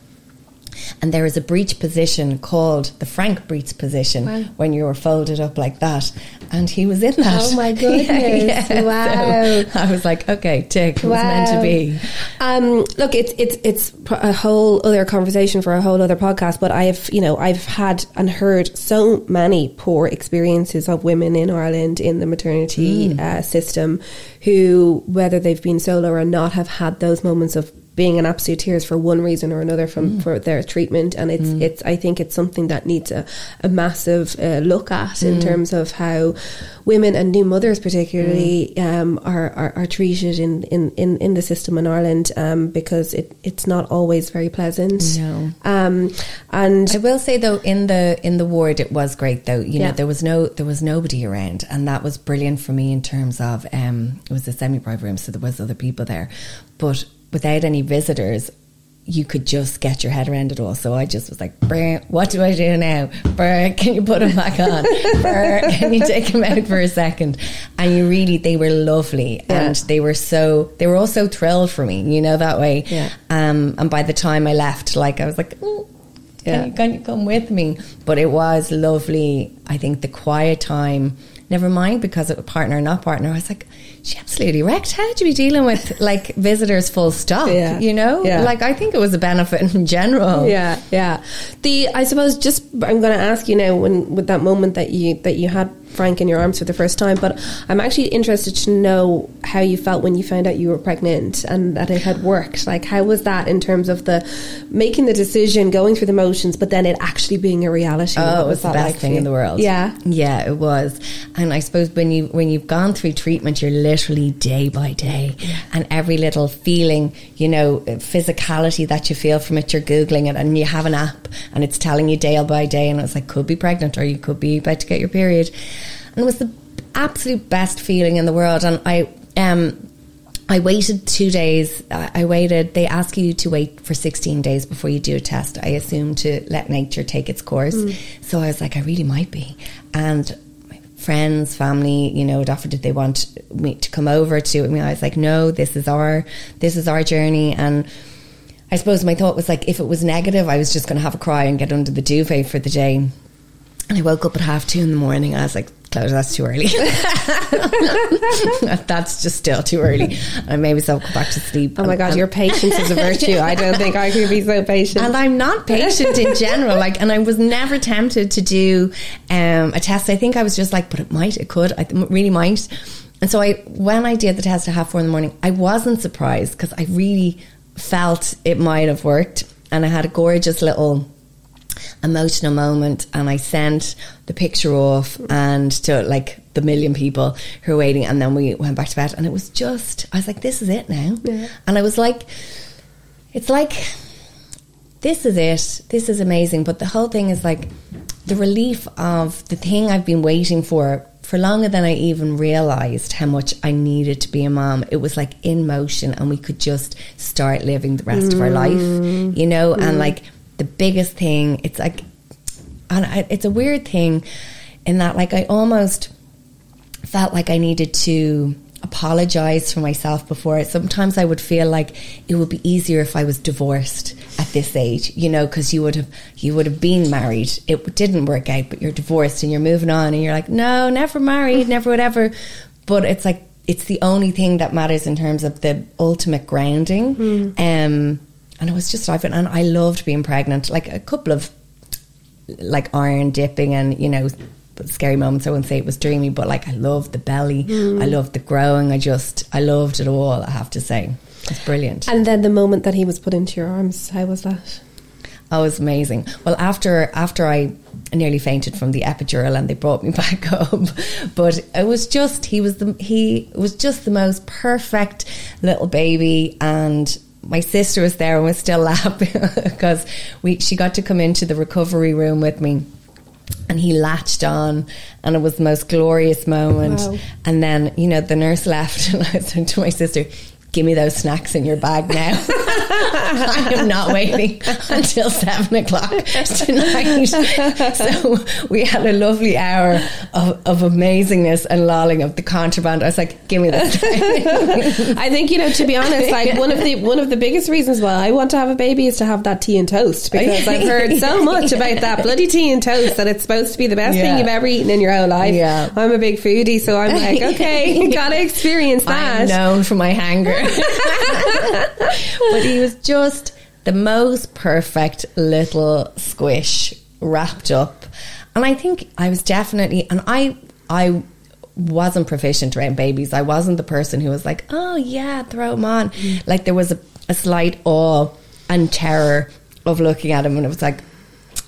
and there is a breech position called the Frank breech position Wow. when you were folded up like that. And he was in that. Oh my <laughs> goodness. Wow. So I was like, okay, tick, it was meant to be. Um, look, it's it's it's a whole other conversation for a whole other podcast. But I've you know I've had and heard so many poor experiences of women in Ireland in the maternity uh, system, who whether they've been solo or not have had those moments of being in absolute tears for one reason or another from for their treatment. And it's it's I think it's something that needs a, a massive uh, look at in terms of how women and new mothers particularly um, are, are are treated in, in, in, in the system in Ireland um, because it it's not always very pleasant. No. um, and I will say though, in the in the ward, it was great though. You Yeah. know, there was no there was nobody around, and that was brilliant for me in terms of um, it was a semi-private room, so there was other people there, but without any visitors. You could just get your head around it all. So I just was like, "Brr, what do I do now? Brr, can you put him back on? Brr, can you take him out for a second? And you really, they were lovely. Yeah. And they were so, they were all so thrilled for me, you know, that way. Yeah. Um, and by the time I left, like, I was like, oh, Yeah. can, you, can you come with me? But it was lovely. I think the quiet time, never mind because of a partner or not partner, I was like, she absolutely wrecked. How'd you be dealing with like visitors full stop? Yeah. You know? Yeah. Like, I think it was a benefit in general. Yeah, yeah. The I suppose just I'm going to ask you now when with that moment that you that you had Frank in your arms for the first time, but I'm actually interested to know how you felt when you found out you were pregnant and that it had worked. Like how was that in terms of the making the decision, going through the motions, but then it actually being a reality? Oh, it was the best like thing in the world. Yeah. yeah, it was. And I suppose when you when you've gone through treatment, you're literally day by day, and every little feeling, you know, physicality that you feel from it, you're googling it, and you have an app, and it's telling you day by day, and it's like could be pregnant or you could be about to get your period, and it was the absolute best feeling in the world. And I um. I waited two days. I waited. They ask you to wait for 16 days before you do a test. I assume to let nature take its course. So I was like, I really might be. And friends, family, you know, had offered did they want me to come over to it. I mean, I was like, no, this is our this is our journey and I suppose my thought was like if it was negative, I was just going to have a cry and get under the duvet for the day. And I woke up at half two in the morning. I was like, Clodagh, that's too early. <laughs> that's just still too early. And maybe so I'll go back to sleep. Oh my God, your patience is a virtue. I don't think I could be so patient. And I'm not patient in general. Like, and I was never tempted to do um, a test. I think I was just like, but it might, it could, I really might. And so I, when I did the test at half four in the morning, I wasn't surprised because I really felt it might have worked. And I had a gorgeous little emotional moment and I sent the picture off and to like the million people who were waiting and then we went back to bed and it was just I was like this is it now. Yeah. and I was like it's like this is it. This is amazing. But the whole thing is like the relief of the thing I've been waiting for for longer than I even realized how much I needed to be a mom. It was like in motion and we could just start living the rest of our life, mm. you know, and mm. like the biggest thing, it's like, and I, it's a weird thing in that like I almost felt like I needed to apologize for myself before. Sometimes I would feel like it would be easier if I was divorced at this age, you know, because you would have you would have been married. It didn't work out, but you're divorced and you're moving on, and you're like, no, never married, never whatever. But it's like it's the only thing that matters in terms of the ultimate grounding. Um, and it was just I've and I loved being pregnant. Like a couple of like iron dipping and you know scary moments. I wouldn't say it was dreamy, but like I loved the belly. Mm. I loved the growing. I just I loved it all. I have to say, it's brilliant. and then the moment that he was put into your arms, how was that? Oh, it was amazing. Well, after after I nearly fainted from the epidural and they brought me <laughs> back up, but it was just he was the he was just the most perfect little baby and. My sister was there and was still laughing because we she got to come into the recovery room with me, and he latched on, and it was the most glorious moment. Wow. And then you know the nurse left, <laughs> and I said to my sister, "Give me those snacks in your bag now." <laughs> <laughs> I am not waiting until seven o'clock tonight. <laughs> So we had a lovely hour of, of amazingness and lolling of the contraband. I was like, "Give me this." <laughs> I think you know. To be honest, like one of the one of the biggest reasons why I want to have a baby is to have that tea and toast because I've heard so much about that bloody tea and toast that it's supposed to be the best Yeah. thing you've ever eaten in your whole life. Yeah. I'm a big foodie, so I'm like, okay, gotta experience that. I'm known for my hanger. but he was just the most perfect little squish wrapped up. And I think I was definitely and I I wasn't proficient around babies. I wasn't the person who was like, "Oh yeah, throw them on." Mm. Like there was a, a slight awe and terror of looking at him and it was like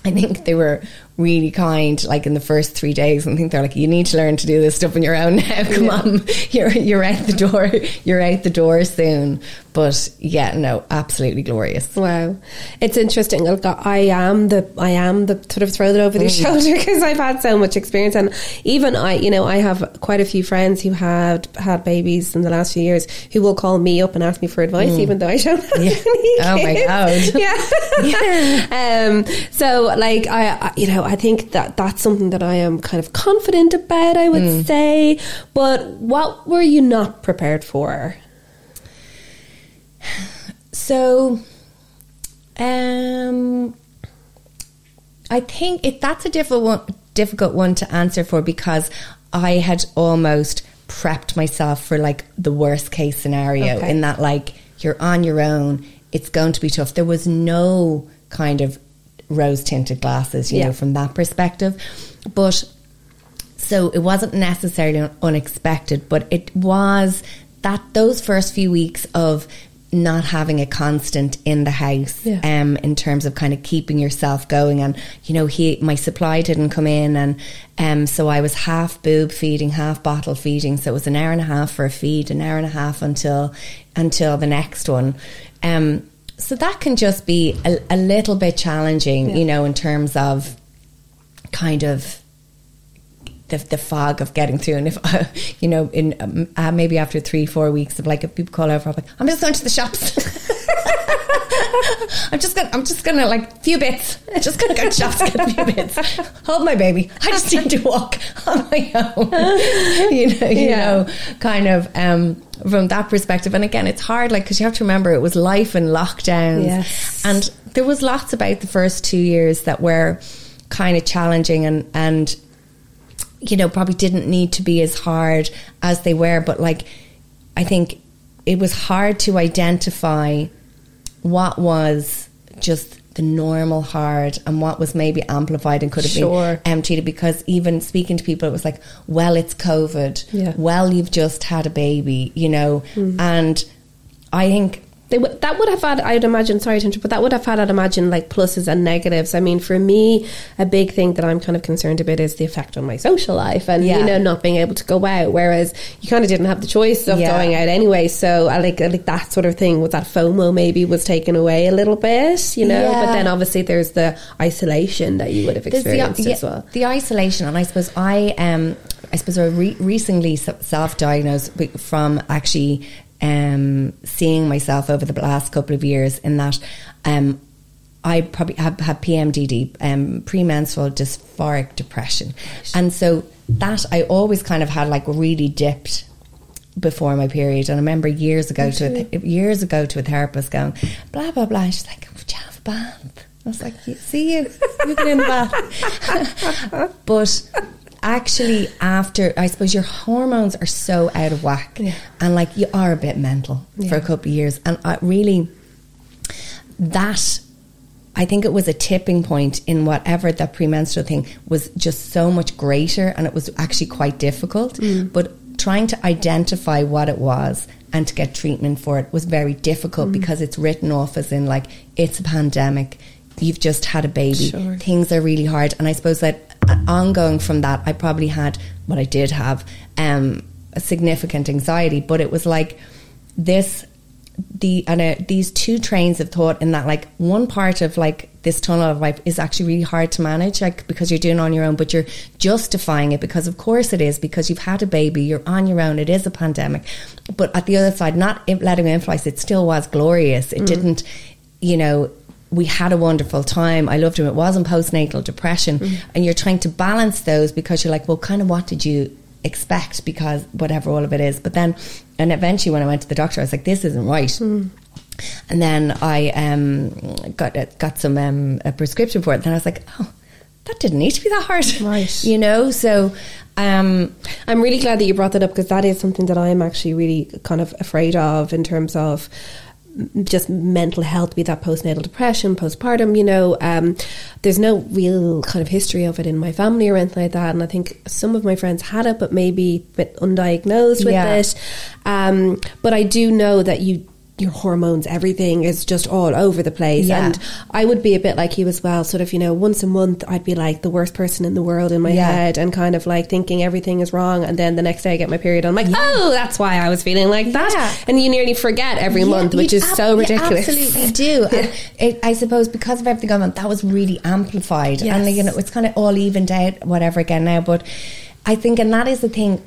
I think they were really kind, like in the first three days. And I think they're like, you need to learn to do this stuff on your own now. <laughs> Come on, you're you're out the door. You're out the door soon. But yeah, no, absolutely glorious. Wow, it's interesting. Like, I am the I am the sort of throw it over the shoulder <laughs> because I've had so much experience, and even I, you know, I have quite a few friends who had had babies in the last few years who will call me up and ask me for advice, even though I don't have Yeah. any Oh my. God. <laughs> Yeah. um. So, like, I, I, you know, I think that that's something that I am kind of confident about. I would say, but what were you not prepared for? So, um, I think it, that's a difficult one, difficult one to answer for because I had almost prepped myself for like the worst case scenario Okay. in that like you're on your own, it's going to be tough. There was no kind of rose tinted glasses, you Yeah. know, from that perspective, but so it wasn't necessarily unexpected, but it was that those first few weeks of not having a constant in the house Yeah. um in terms of kind of keeping yourself going and you know he my supply didn't come in and um so I was half boob feeding half bottle feeding so it was an hour and a half for a feed an hour and a half until until the next one um so that can just be a, a little bit challenging Yeah. you know in terms of kind of the, the fog of getting through. And if, <laughs> you know, in um, uh, maybe after three, four weeks of like, if people call over, I'm like, I'm just going to the shops. <laughs> <laughs> I'm just gonna, I'm just gonna like few bits. I'm just gonna go <laughs> shops get a few bits. Hold my baby. I just need to walk on my own. <laughs> you know, you Yeah. know, kind of um, from that perspective. And again, it's hard, like because you have to remember it was life and lockdowns, Yes. and there was lots about the first two years that were kind of challenging and and you know probably didn't need to be as hard as they were, but like I think it was hard to identify what was just the normal hard and what was maybe amplified and could have Sure. been emptied because even speaking to people it was like well it's covid Yeah. well you've just had a baby you know mm. and i think They would, that would have had, I'd imagine, sorry to interrupt, but that would have had, I'd imagine, like pluses and negatives. I mean, for me, a big thing that I'm kind of concerned about is the effect on my social life and, Yeah. you know, not being able to go out, whereas you kind of didn't have the choice of Yeah. going out anyway. So I like, I like that sort of thing with that FOMO maybe was taken away a little bit, you know, Yeah. but then obviously there's the isolation that you would have There's the, experienced as well. the isolation, and I suppose I um I suppose I re- recently self diagnosed from actually um seeing myself over the last couple of years in that um I probably have had PMDD, um, premenstrual dysphoric depression, and so that I always kind of had like really dipped before my period. And I remember years ago to a th- years ago to a therapist going blah blah blah. She's like, "Would you have a bath?" I was like, "You "See you, you get in the bath." <laughs> but actually, after I suppose your hormones are so out of whack, Yeah. and like you are a bit mental for a couple of years, and I really that I think it was a tipping point in whatever that premenstrual thing was just so much greater and it was actually quite difficult. Mm. But trying to identify what it was and to get treatment for it was very difficult mm. because it's written off as in like it's a pandemic, you've just had a baby, Sure. things are really hard. And I suppose that ongoing from that, I probably had what I did have um, a significant anxiety, but it was like this the and uh, these two trains of thought in that like one part of like this tunnel of life is actually really hard to manage like because you're doing on your own but you're justifying it because of course it is because you've had a baby you're on your own it is a pandemic. But at the other side not letting it influence it still was glorious. It didn't you know we had a wonderful time. I loved him. It wasn't postnatal depression. And you're trying to balance those because you're like, well, kind of what did you expect? Because whatever all of it is. But then, and eventually when I went to the doctor, I was like, this isn't right. And then I um, got got some um, a prescription for it. And then I was like, oh, that didn't need to be that hard, Right. <laughs> You know. So, um, I'm really glad that you brought that up because that is something that I'm actually really kind of afraid of in terms of just mental health, be that postnatal depression, postpartum, you know, um, there's no real kind of history of it in my family or anything like that. And I think some of my friends had it, but maybe a bit undiagnosed with Yeah. it. Um, but I do know that you, your hormones, everything is just all over the place. Yeah. And I would be a bit like you as well. Sort of, you know, once a month, I'd be like the worst person in the world in my Yeah. head and kind of like thinking everything is wrong. And then the next day I get my period. I'm like, oh, that's why I was feeling like that. Yeah. And you nearly forget every Yeah, month, which is ab- so ridiculous. absolutely <laughs> do. It, I suppose because of everything going on, that was really amplified. Yes. And you know, it's kind of all evened out, whatever again now. But I think, and that is the thing,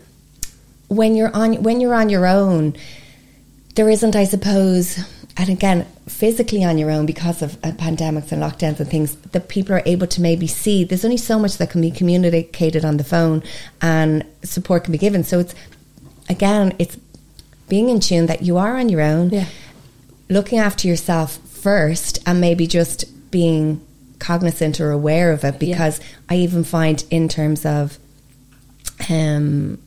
when you're on when you're on your own, there isn't, I suppose, and again, physically on your own because of uh, pandemics and lockdowns and things, that people are able to maybe see. There's only so much that can be communicated on the phone, and support can be given. So it's again, it's being in tune that you are on your own Yeah. looking after yourself first and maybe just being cognizant or aware of it because I even find in terms of um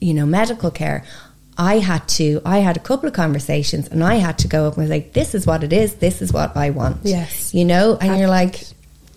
you know medical care I had to I had a couple of conversations and I had to go up and say this is what it is this is what I want Yes. you know and you're like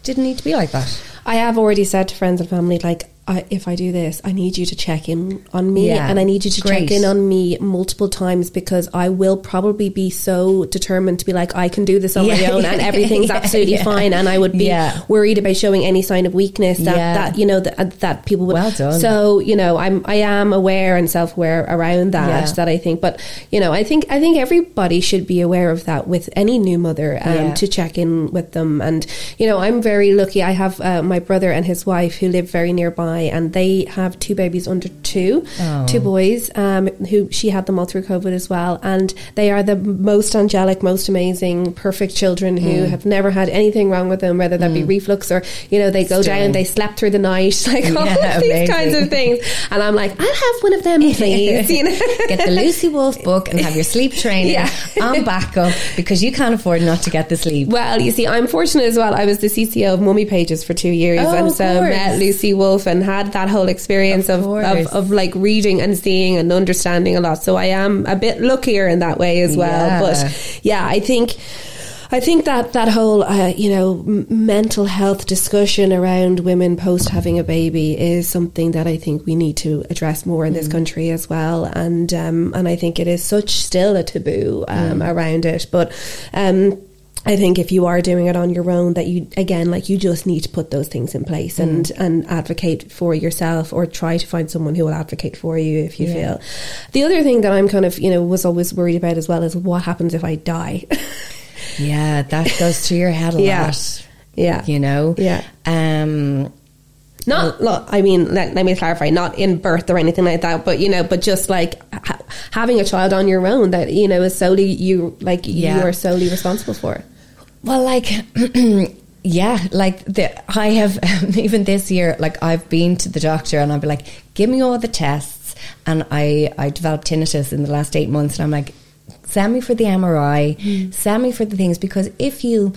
didn't need to be like that I have already said to friends and family, like, I, if I do this, I need you to check in on me Yeah. and I need you to Great. check in on me multiple times because I will probably be so determined to be like, I can do this on my Yeah. own and <laughs> everything's absolutely fine. And I would be worried about showing any sign of weakness that, that you know, that, that people would. Well done. So, you know, I'm, I am aware and self aware around that, that I think, but, you know, I think, I think everybody should be aware of that with any new mother um, to check in with them. And, you know, I'm very lucky. I have uh, my brother and his wife who live very nearby I, and they have two babies under two, Oh. two boys. Um, who she had them all through COVID as well, and they are the most angelic, most amazing, perfect children who Mm. have never had anything wrong with them, whether that be reflux or you know they go down, they slept through the night, <laughs> like all Yeah, of these amazing. kinds of things. And I'm like, I'll have one of them, <laughs> please. you know? Get the Lucy Wolfe book and have your sleep <laughs> training Yeah. on backup because you can't afford not to get the sleep. Well, you see, I'm fortunate as well. I was the CCO of Mummy Pages for two years, Oh, and so met Lucy Wolfe and had that whole experience Of of of, of, like reading and seeing and understanding a lot. So I am a bit luckier in that way as well. Yeah. But yeah, I think. I think that that whole uh, you know m- mental health discussion around women post having a baby is something that I think we need to address more in Mm. this country as well, and um, and I think it is such still a taboo um, Mm. around it, but. Um, I think if you are doing it on your own, that you again, like you just need to put those things in place and Mm. and advocate for yourself, or try to find someone who will advocate for you if you Yeah. feel. The other thing that I'm kind of you know was always worried about as well is what happens if I die. <laughs> Yeah, that goes through your head a Yeah. lot. yeah, You know? Yeah. Um, Not, look, I mean, let, let me clarify, not in birth or anything like that, but you know, but just like ha- having a child on your own that you know is solely you, like Yeah. you are solely responsible for. Well, like, <clears throat> yeah, like the, I have <laughs> even this year, like I've been to the doctor and I'll be like, give me all the tests, and I I developed tinnitus in the last eight months, and I'm like, send me for the MRI, send me for the things. Because if you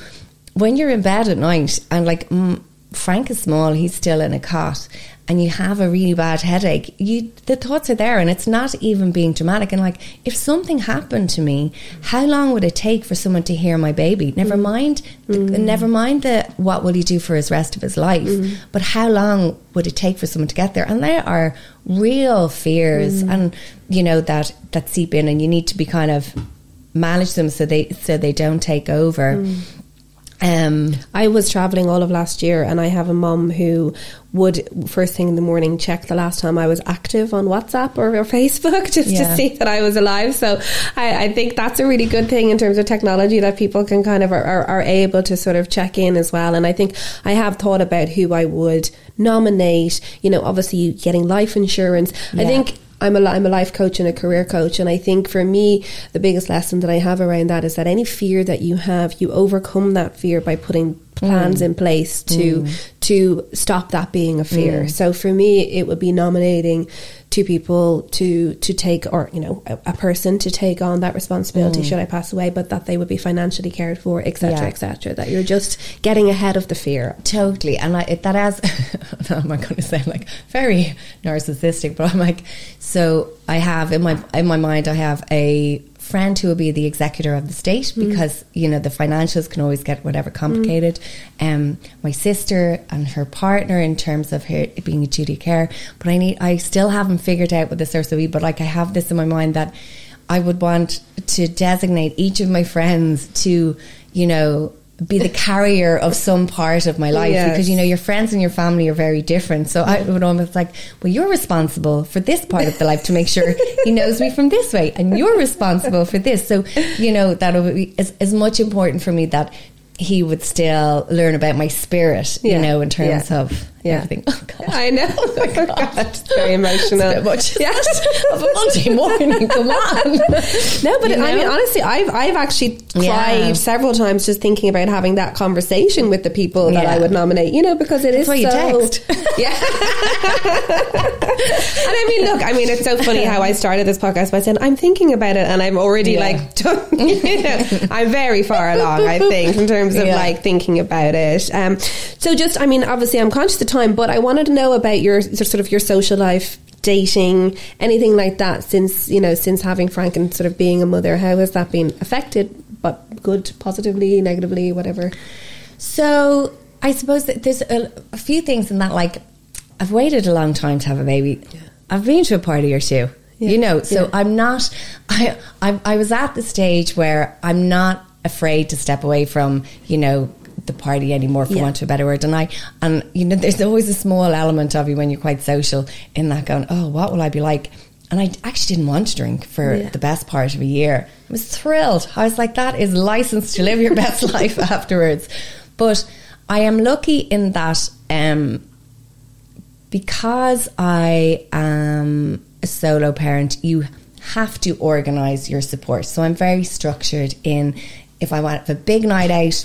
when you're in bed at night and like mm, Frank is small, he's still in a cot. And you have a really bad headache. You, the thoughts are there, and it's not even being dramatic. And like, if something happened to me, how long would it take for someone to hear my baby? Never mm. mind, the, mm. never mind the what will he do for his rest of his life, mm. but how long would it take for someone to get there? And there are real fears, and you know that that seep in, and you need to be kind of manage them so they so they don't take over. Um, I was traveling all of last year, and I have a mum who would first thing in the morning check the last time I was active on WhatsApp or, or <laughs> Facebook just Yeah. to see that I was alive. So I, I think that's a really good thing in terms of technology that people can kind of are, are, are able to sort of check in as well. And I think I have thought about who I would nominate. You know, obviously getting life insurance. I think I'm a, I'm a life coach and a career coach. And I think for me, the biggest lesson that I have around that is that any fear that you have, you overcome that fear by putting plans mm. in place to mm. To stop that being a fear. Mm. So for me, it would be nominating two people to to take, or you know, a, a person to take on that responsibility mm. should I pass away, but that they would be financially cared for, etc., Yeah. etc. That you're just getting ahead of the fear. Totally, and I, it, that has. <laughs> I'm not going to sound like very narcissistic, but I'm like, so I have in my in my mind, I have a friend who will be the executor of the state because you know the financials can always get whatever complicated. Um, my sister and her partner in terms of her being a duty care, but I need. I still haven't figured out what the source will be, but like I have this in my mind that I would want to designate each of my friends to, you know, be the carrier of some part of my life Yes. because you know your friends and your family are very different. So I would almost like, well, you're responsible for this part of the life to make sure he knows me from this way, and you're responsible for this. So you know that would be as, as much important for me that he would still learn about my spirit, you know, in terms Yeah. of Yeah. everything. Oh God. I know. <laughs> Oh <laughs> God. Very emotional. It's a bit much. <laughs> Yes. of a Monday morning. Come on. No, but You I mean, honestly, I've I've actually Yeah. cried seveul times just thinking about having that conversation with the people that Yeah. I would nominate. You know, because it is why you so. text. Yeah. and I mean, look, I mean, it's so funny how I started this podcast by saying I'm thinking about it, and I'm already Yeah. like, you know, I'm very far along. I think in terms of Yeah. like thinking about it. Um, so just, I mean, obviously, I'm conscious of time, but I wanted to know about your sort of your social life dating anything like that since you know since having frank and sort of being a mother how has that been affected but good positively negatively whatever So I suppose that there's a, a few things in that. Like, I've waited a long time to have a baby. I've been to a party or two. Yeah. You know, so Yeah. I'm not. I, I I was at the stage where I'm not afraid to step away from you know the party anymore, for Yeah. want of a better word. And I and you know, there's always a small element of you when you're quite social in that going, oh, what will I be like? And I actually didn't want to drink for Yeah. the best part of a year. I was thrilled. I was like, that is license to live your best <laughs> life afterwards. But I am lucky in that um, because I am a solo parent, you have to organize your support. So I'm very structured in if I want a big night out,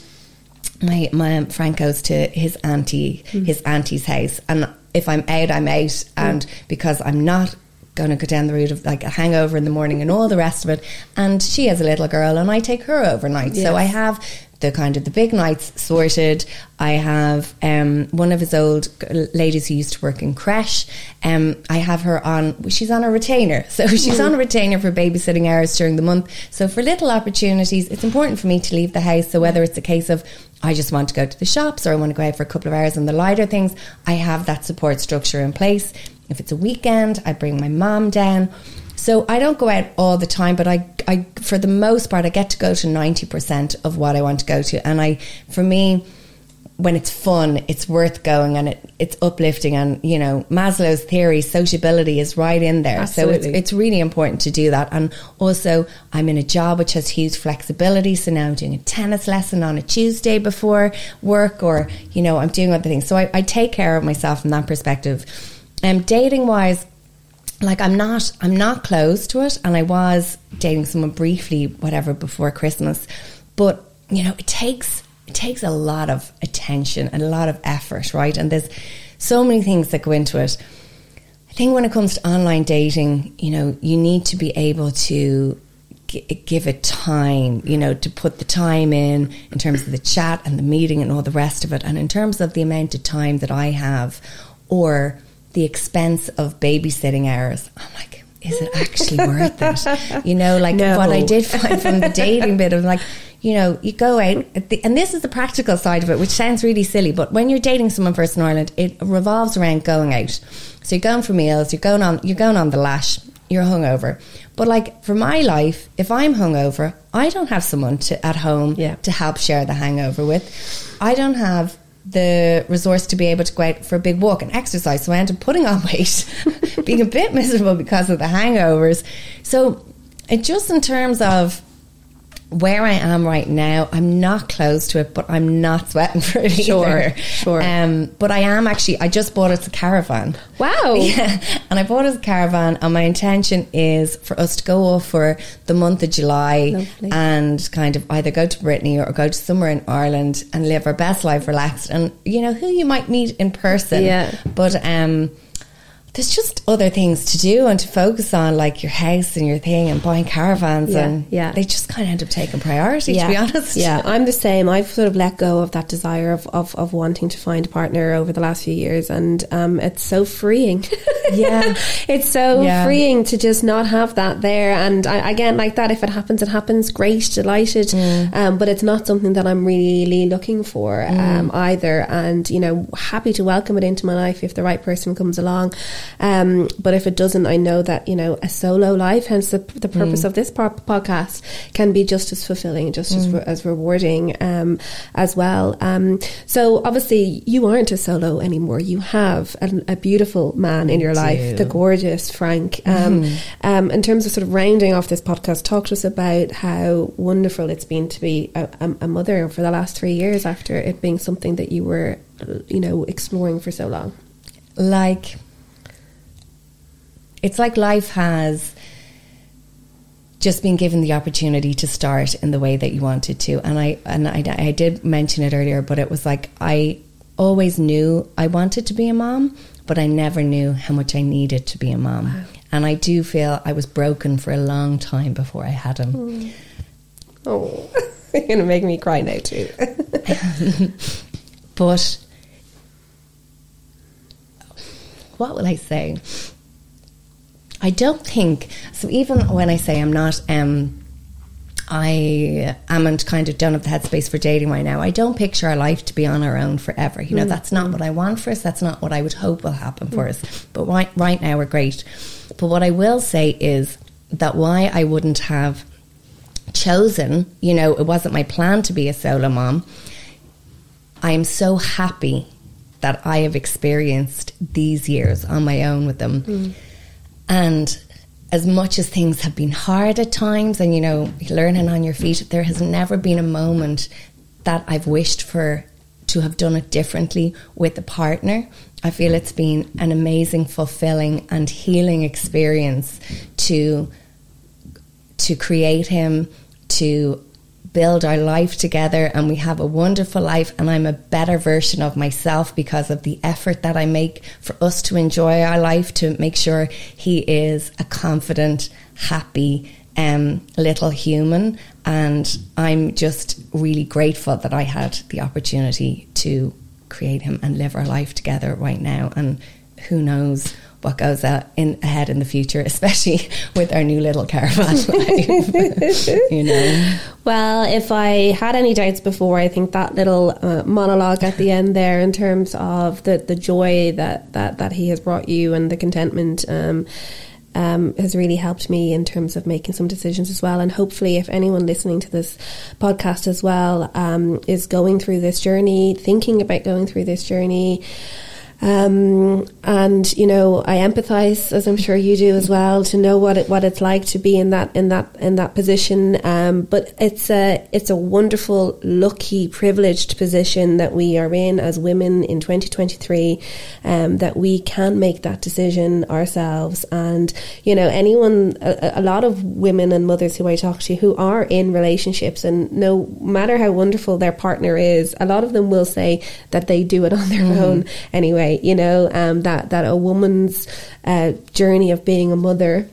my my Frank goes to his auntie mm. his auntie's house, and if I'm out, I'm out, mm. and because I'm not going to go down the route of like a hangover in the morning and all the rest of it. And she has a little girl, and I take her overnight, yes. so I have the kind of the big nights sorted. I have um, one of his old ladies who used to work in creche. Um, I have her on. She's on a retainer, <laughs> so she's on a retainer for babysitting hours during the month. So for little opportunities, it's important for me to leave the house. So whether it's a case of I just want to go to the shops or I want to go out for a couple of hours on the lighter things, I have that support structure in place. If it's a weekend, I bring my mom down. So I don't go out all the time, but I, I, for the most part, I get to go to 90% of what I want to go to. And I, for me, when it's fun, it's worth going and it, it's uplifting. And, you know, Maslow's theory, sociability is right in there. Absolutely. So it's, it's really important to do that. And also, I'm in a job which has huge flexibility. So now I'm doing a tennis lesson on a Tuesday before work, or, you know, I'm doing other things. So I, I take care of myself from that perspective. Um, dating wise, like I'm not I'm not close to it and I was dating someone briefly whatever before Christmas. But you know it takes it takes a lot of attention and a lot of effort right? And there's so many things that go into it. I think when it comes to online dating you know you need to be able to give it time, you know, to put the time in, in terms of the chat and the meeting and all the rest of it. And in terms of the amount of time that I have or the expense of babysitting hours. I'm like, is it actually worth it? You know, like no. what I did find from the dating bit of like, you know, you go out, the, and this is the practical side of it, which sounds really silly, but when you're dating someone first in Ireland, it revolves around going out. So you're going for meals, you're going on, you're going on the lash, you're hungover. But like for my life, if I'm hungover, I don't have someone to at home yeah. to help share the hangover with. I don't have the resource to be able to go out for a big walk and exercise. So I ended up putting on <laughs> weight, being a bit miserable because of the hangovers. So it just in terms of where I am right now, I'm not close to it, but I'm not sweating <laughs> for it sure, either. Sure, um, but I am actually. I just bought us a caravan. Wow! <laughs> Yeah, and I bought us a caravan, and my intention is for us to go off for the month of July Lovely. and kind of either go to Brittany or go to somewhere in Ireland and live our best life relaxed. And you know who you might meet in person. Yeah, but um there's just other things to do and to focus on, like your house and your thing and buying caravans, yeah, and yeah. they just kind of end up taking priority. Yeah. To be honest, yeah, I'm the same. I've sort of let go of that desire of of, of wanting to find a partner over the last few years, and um, it's so freeing. <laughs> yeah, <laughs> it's so yeah. freeing to just not have that there. And I, again, like that, if it happens, it happens. Great, delighted, mm. um, but it's not something that I'm really looking for mm. um, either. And you know, happy to welcome it into my life if the right person comes along. Um, but if it doesn't, I know that, you know, a solo life, hence the, the purpose mm. of this po- podcast, can be just as fulfilling, just mm. as, re- as rewarding um, as well. Um, so obviously, you aren't a solo anymore. You have a, a beautiful man in your life, the gorgeous Frank. Mm. in terms of sort of rounding off this podcast, talk to us about how wonderful it's been to be a, a mother for the last three years after it being something that you were, you know, exploring for so long. Like, it's like life has just been given the opportunity to start in the way that you wanted to. And I and I, I did mention it earlier, but it was like I always knew I wanted to be a mom, but I never knew how much I needed to be a mom. Wow. And I do feel I was broken for a long time before I had him. Mm. Oh, you're going to make me cry now too. <laughs> but what will I say? I don't think so. Even when I say I'm not, um, I am kind of done of the headspace for dating right now. I don't picture our life to be on our own forever. You know, mm. that's not what I want for us. That's not what I would hope will happen for mm. us. But right, right now we're great. But what I will say is that why I wouldn't have chosen, you know, it wasn't my plan to be a solo mom. I am so happy that I have experienced these years on my own with them. Mm. And as much as things have been hard at times and, you know, learning on your feet, there has never been a moment that I've wished for to have done it differently with a partner. I feel it's been an amazing, fulfilling, and healing experience to to create him, to build our life together, and we have a wonderful life. And I'm a better version of myself because of the effort that I make for us to enjoy our life, to make sure he is a confident, happy, um, little human. And I'm just really grateful that I had the opportunity to create him and live our life together right now. And who knows what goes in ahead in the future, <laughs> especially with our new little caravan <laughs> life. you know. Well, if I had any doubts before, I think that little uh, monologue at the end there, in terms of the the joy that that that he has brought you and the contentment. Um, um, has really helped me in terms of making some decisions as well. And hopefully, if anyone listening to this podcast as well um, is going through this journey, thinking about going through this journey, um, and you know, I empathise, as I'm sure you do as well, to know what it, what it's like to be in that in that in that position. Um, but it's a it's a wonderful, lucky, privileged position that we are in as women in 2023. Um, that we can make that decision ourselves, and you know, anyone, a, a lot of women and mothers who I talk to who are in relationships, and no matter how wonderful their partner is, a lot of them will say that they do it on their mm-hmm. own anyway you know, um, that, that a woman's uh, journey of being a mother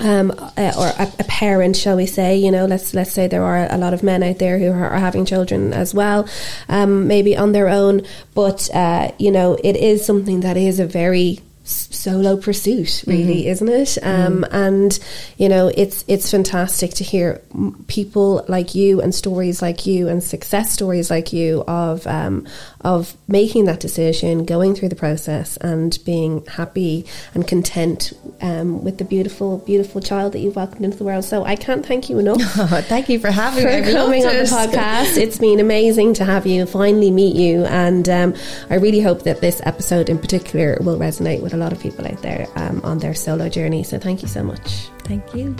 um, uh, or a, a, parent, shall we say? You know, let's let's say there are a lot of men out there who are, are having children as well, um, maybe on their own. But uh, you know, it is something that is a very solo pursuit really mm-hmm. isn't it um, mm. and you know it's it's fantastic to hear people like you and stories like you and success stories like you of um, of making that decision going through the process and being happy and content um, with the beautiful beautiful child that you've welcomed into the world so I can't thank you enough oh, <laughs> thank you for having for me coming on the podcast <laughs> it's been amazing to have you finally meet you and um, I really hope that this episode in particular will resonate with a lot of people out there um, on their solo journey. So thank you so much. Thank you.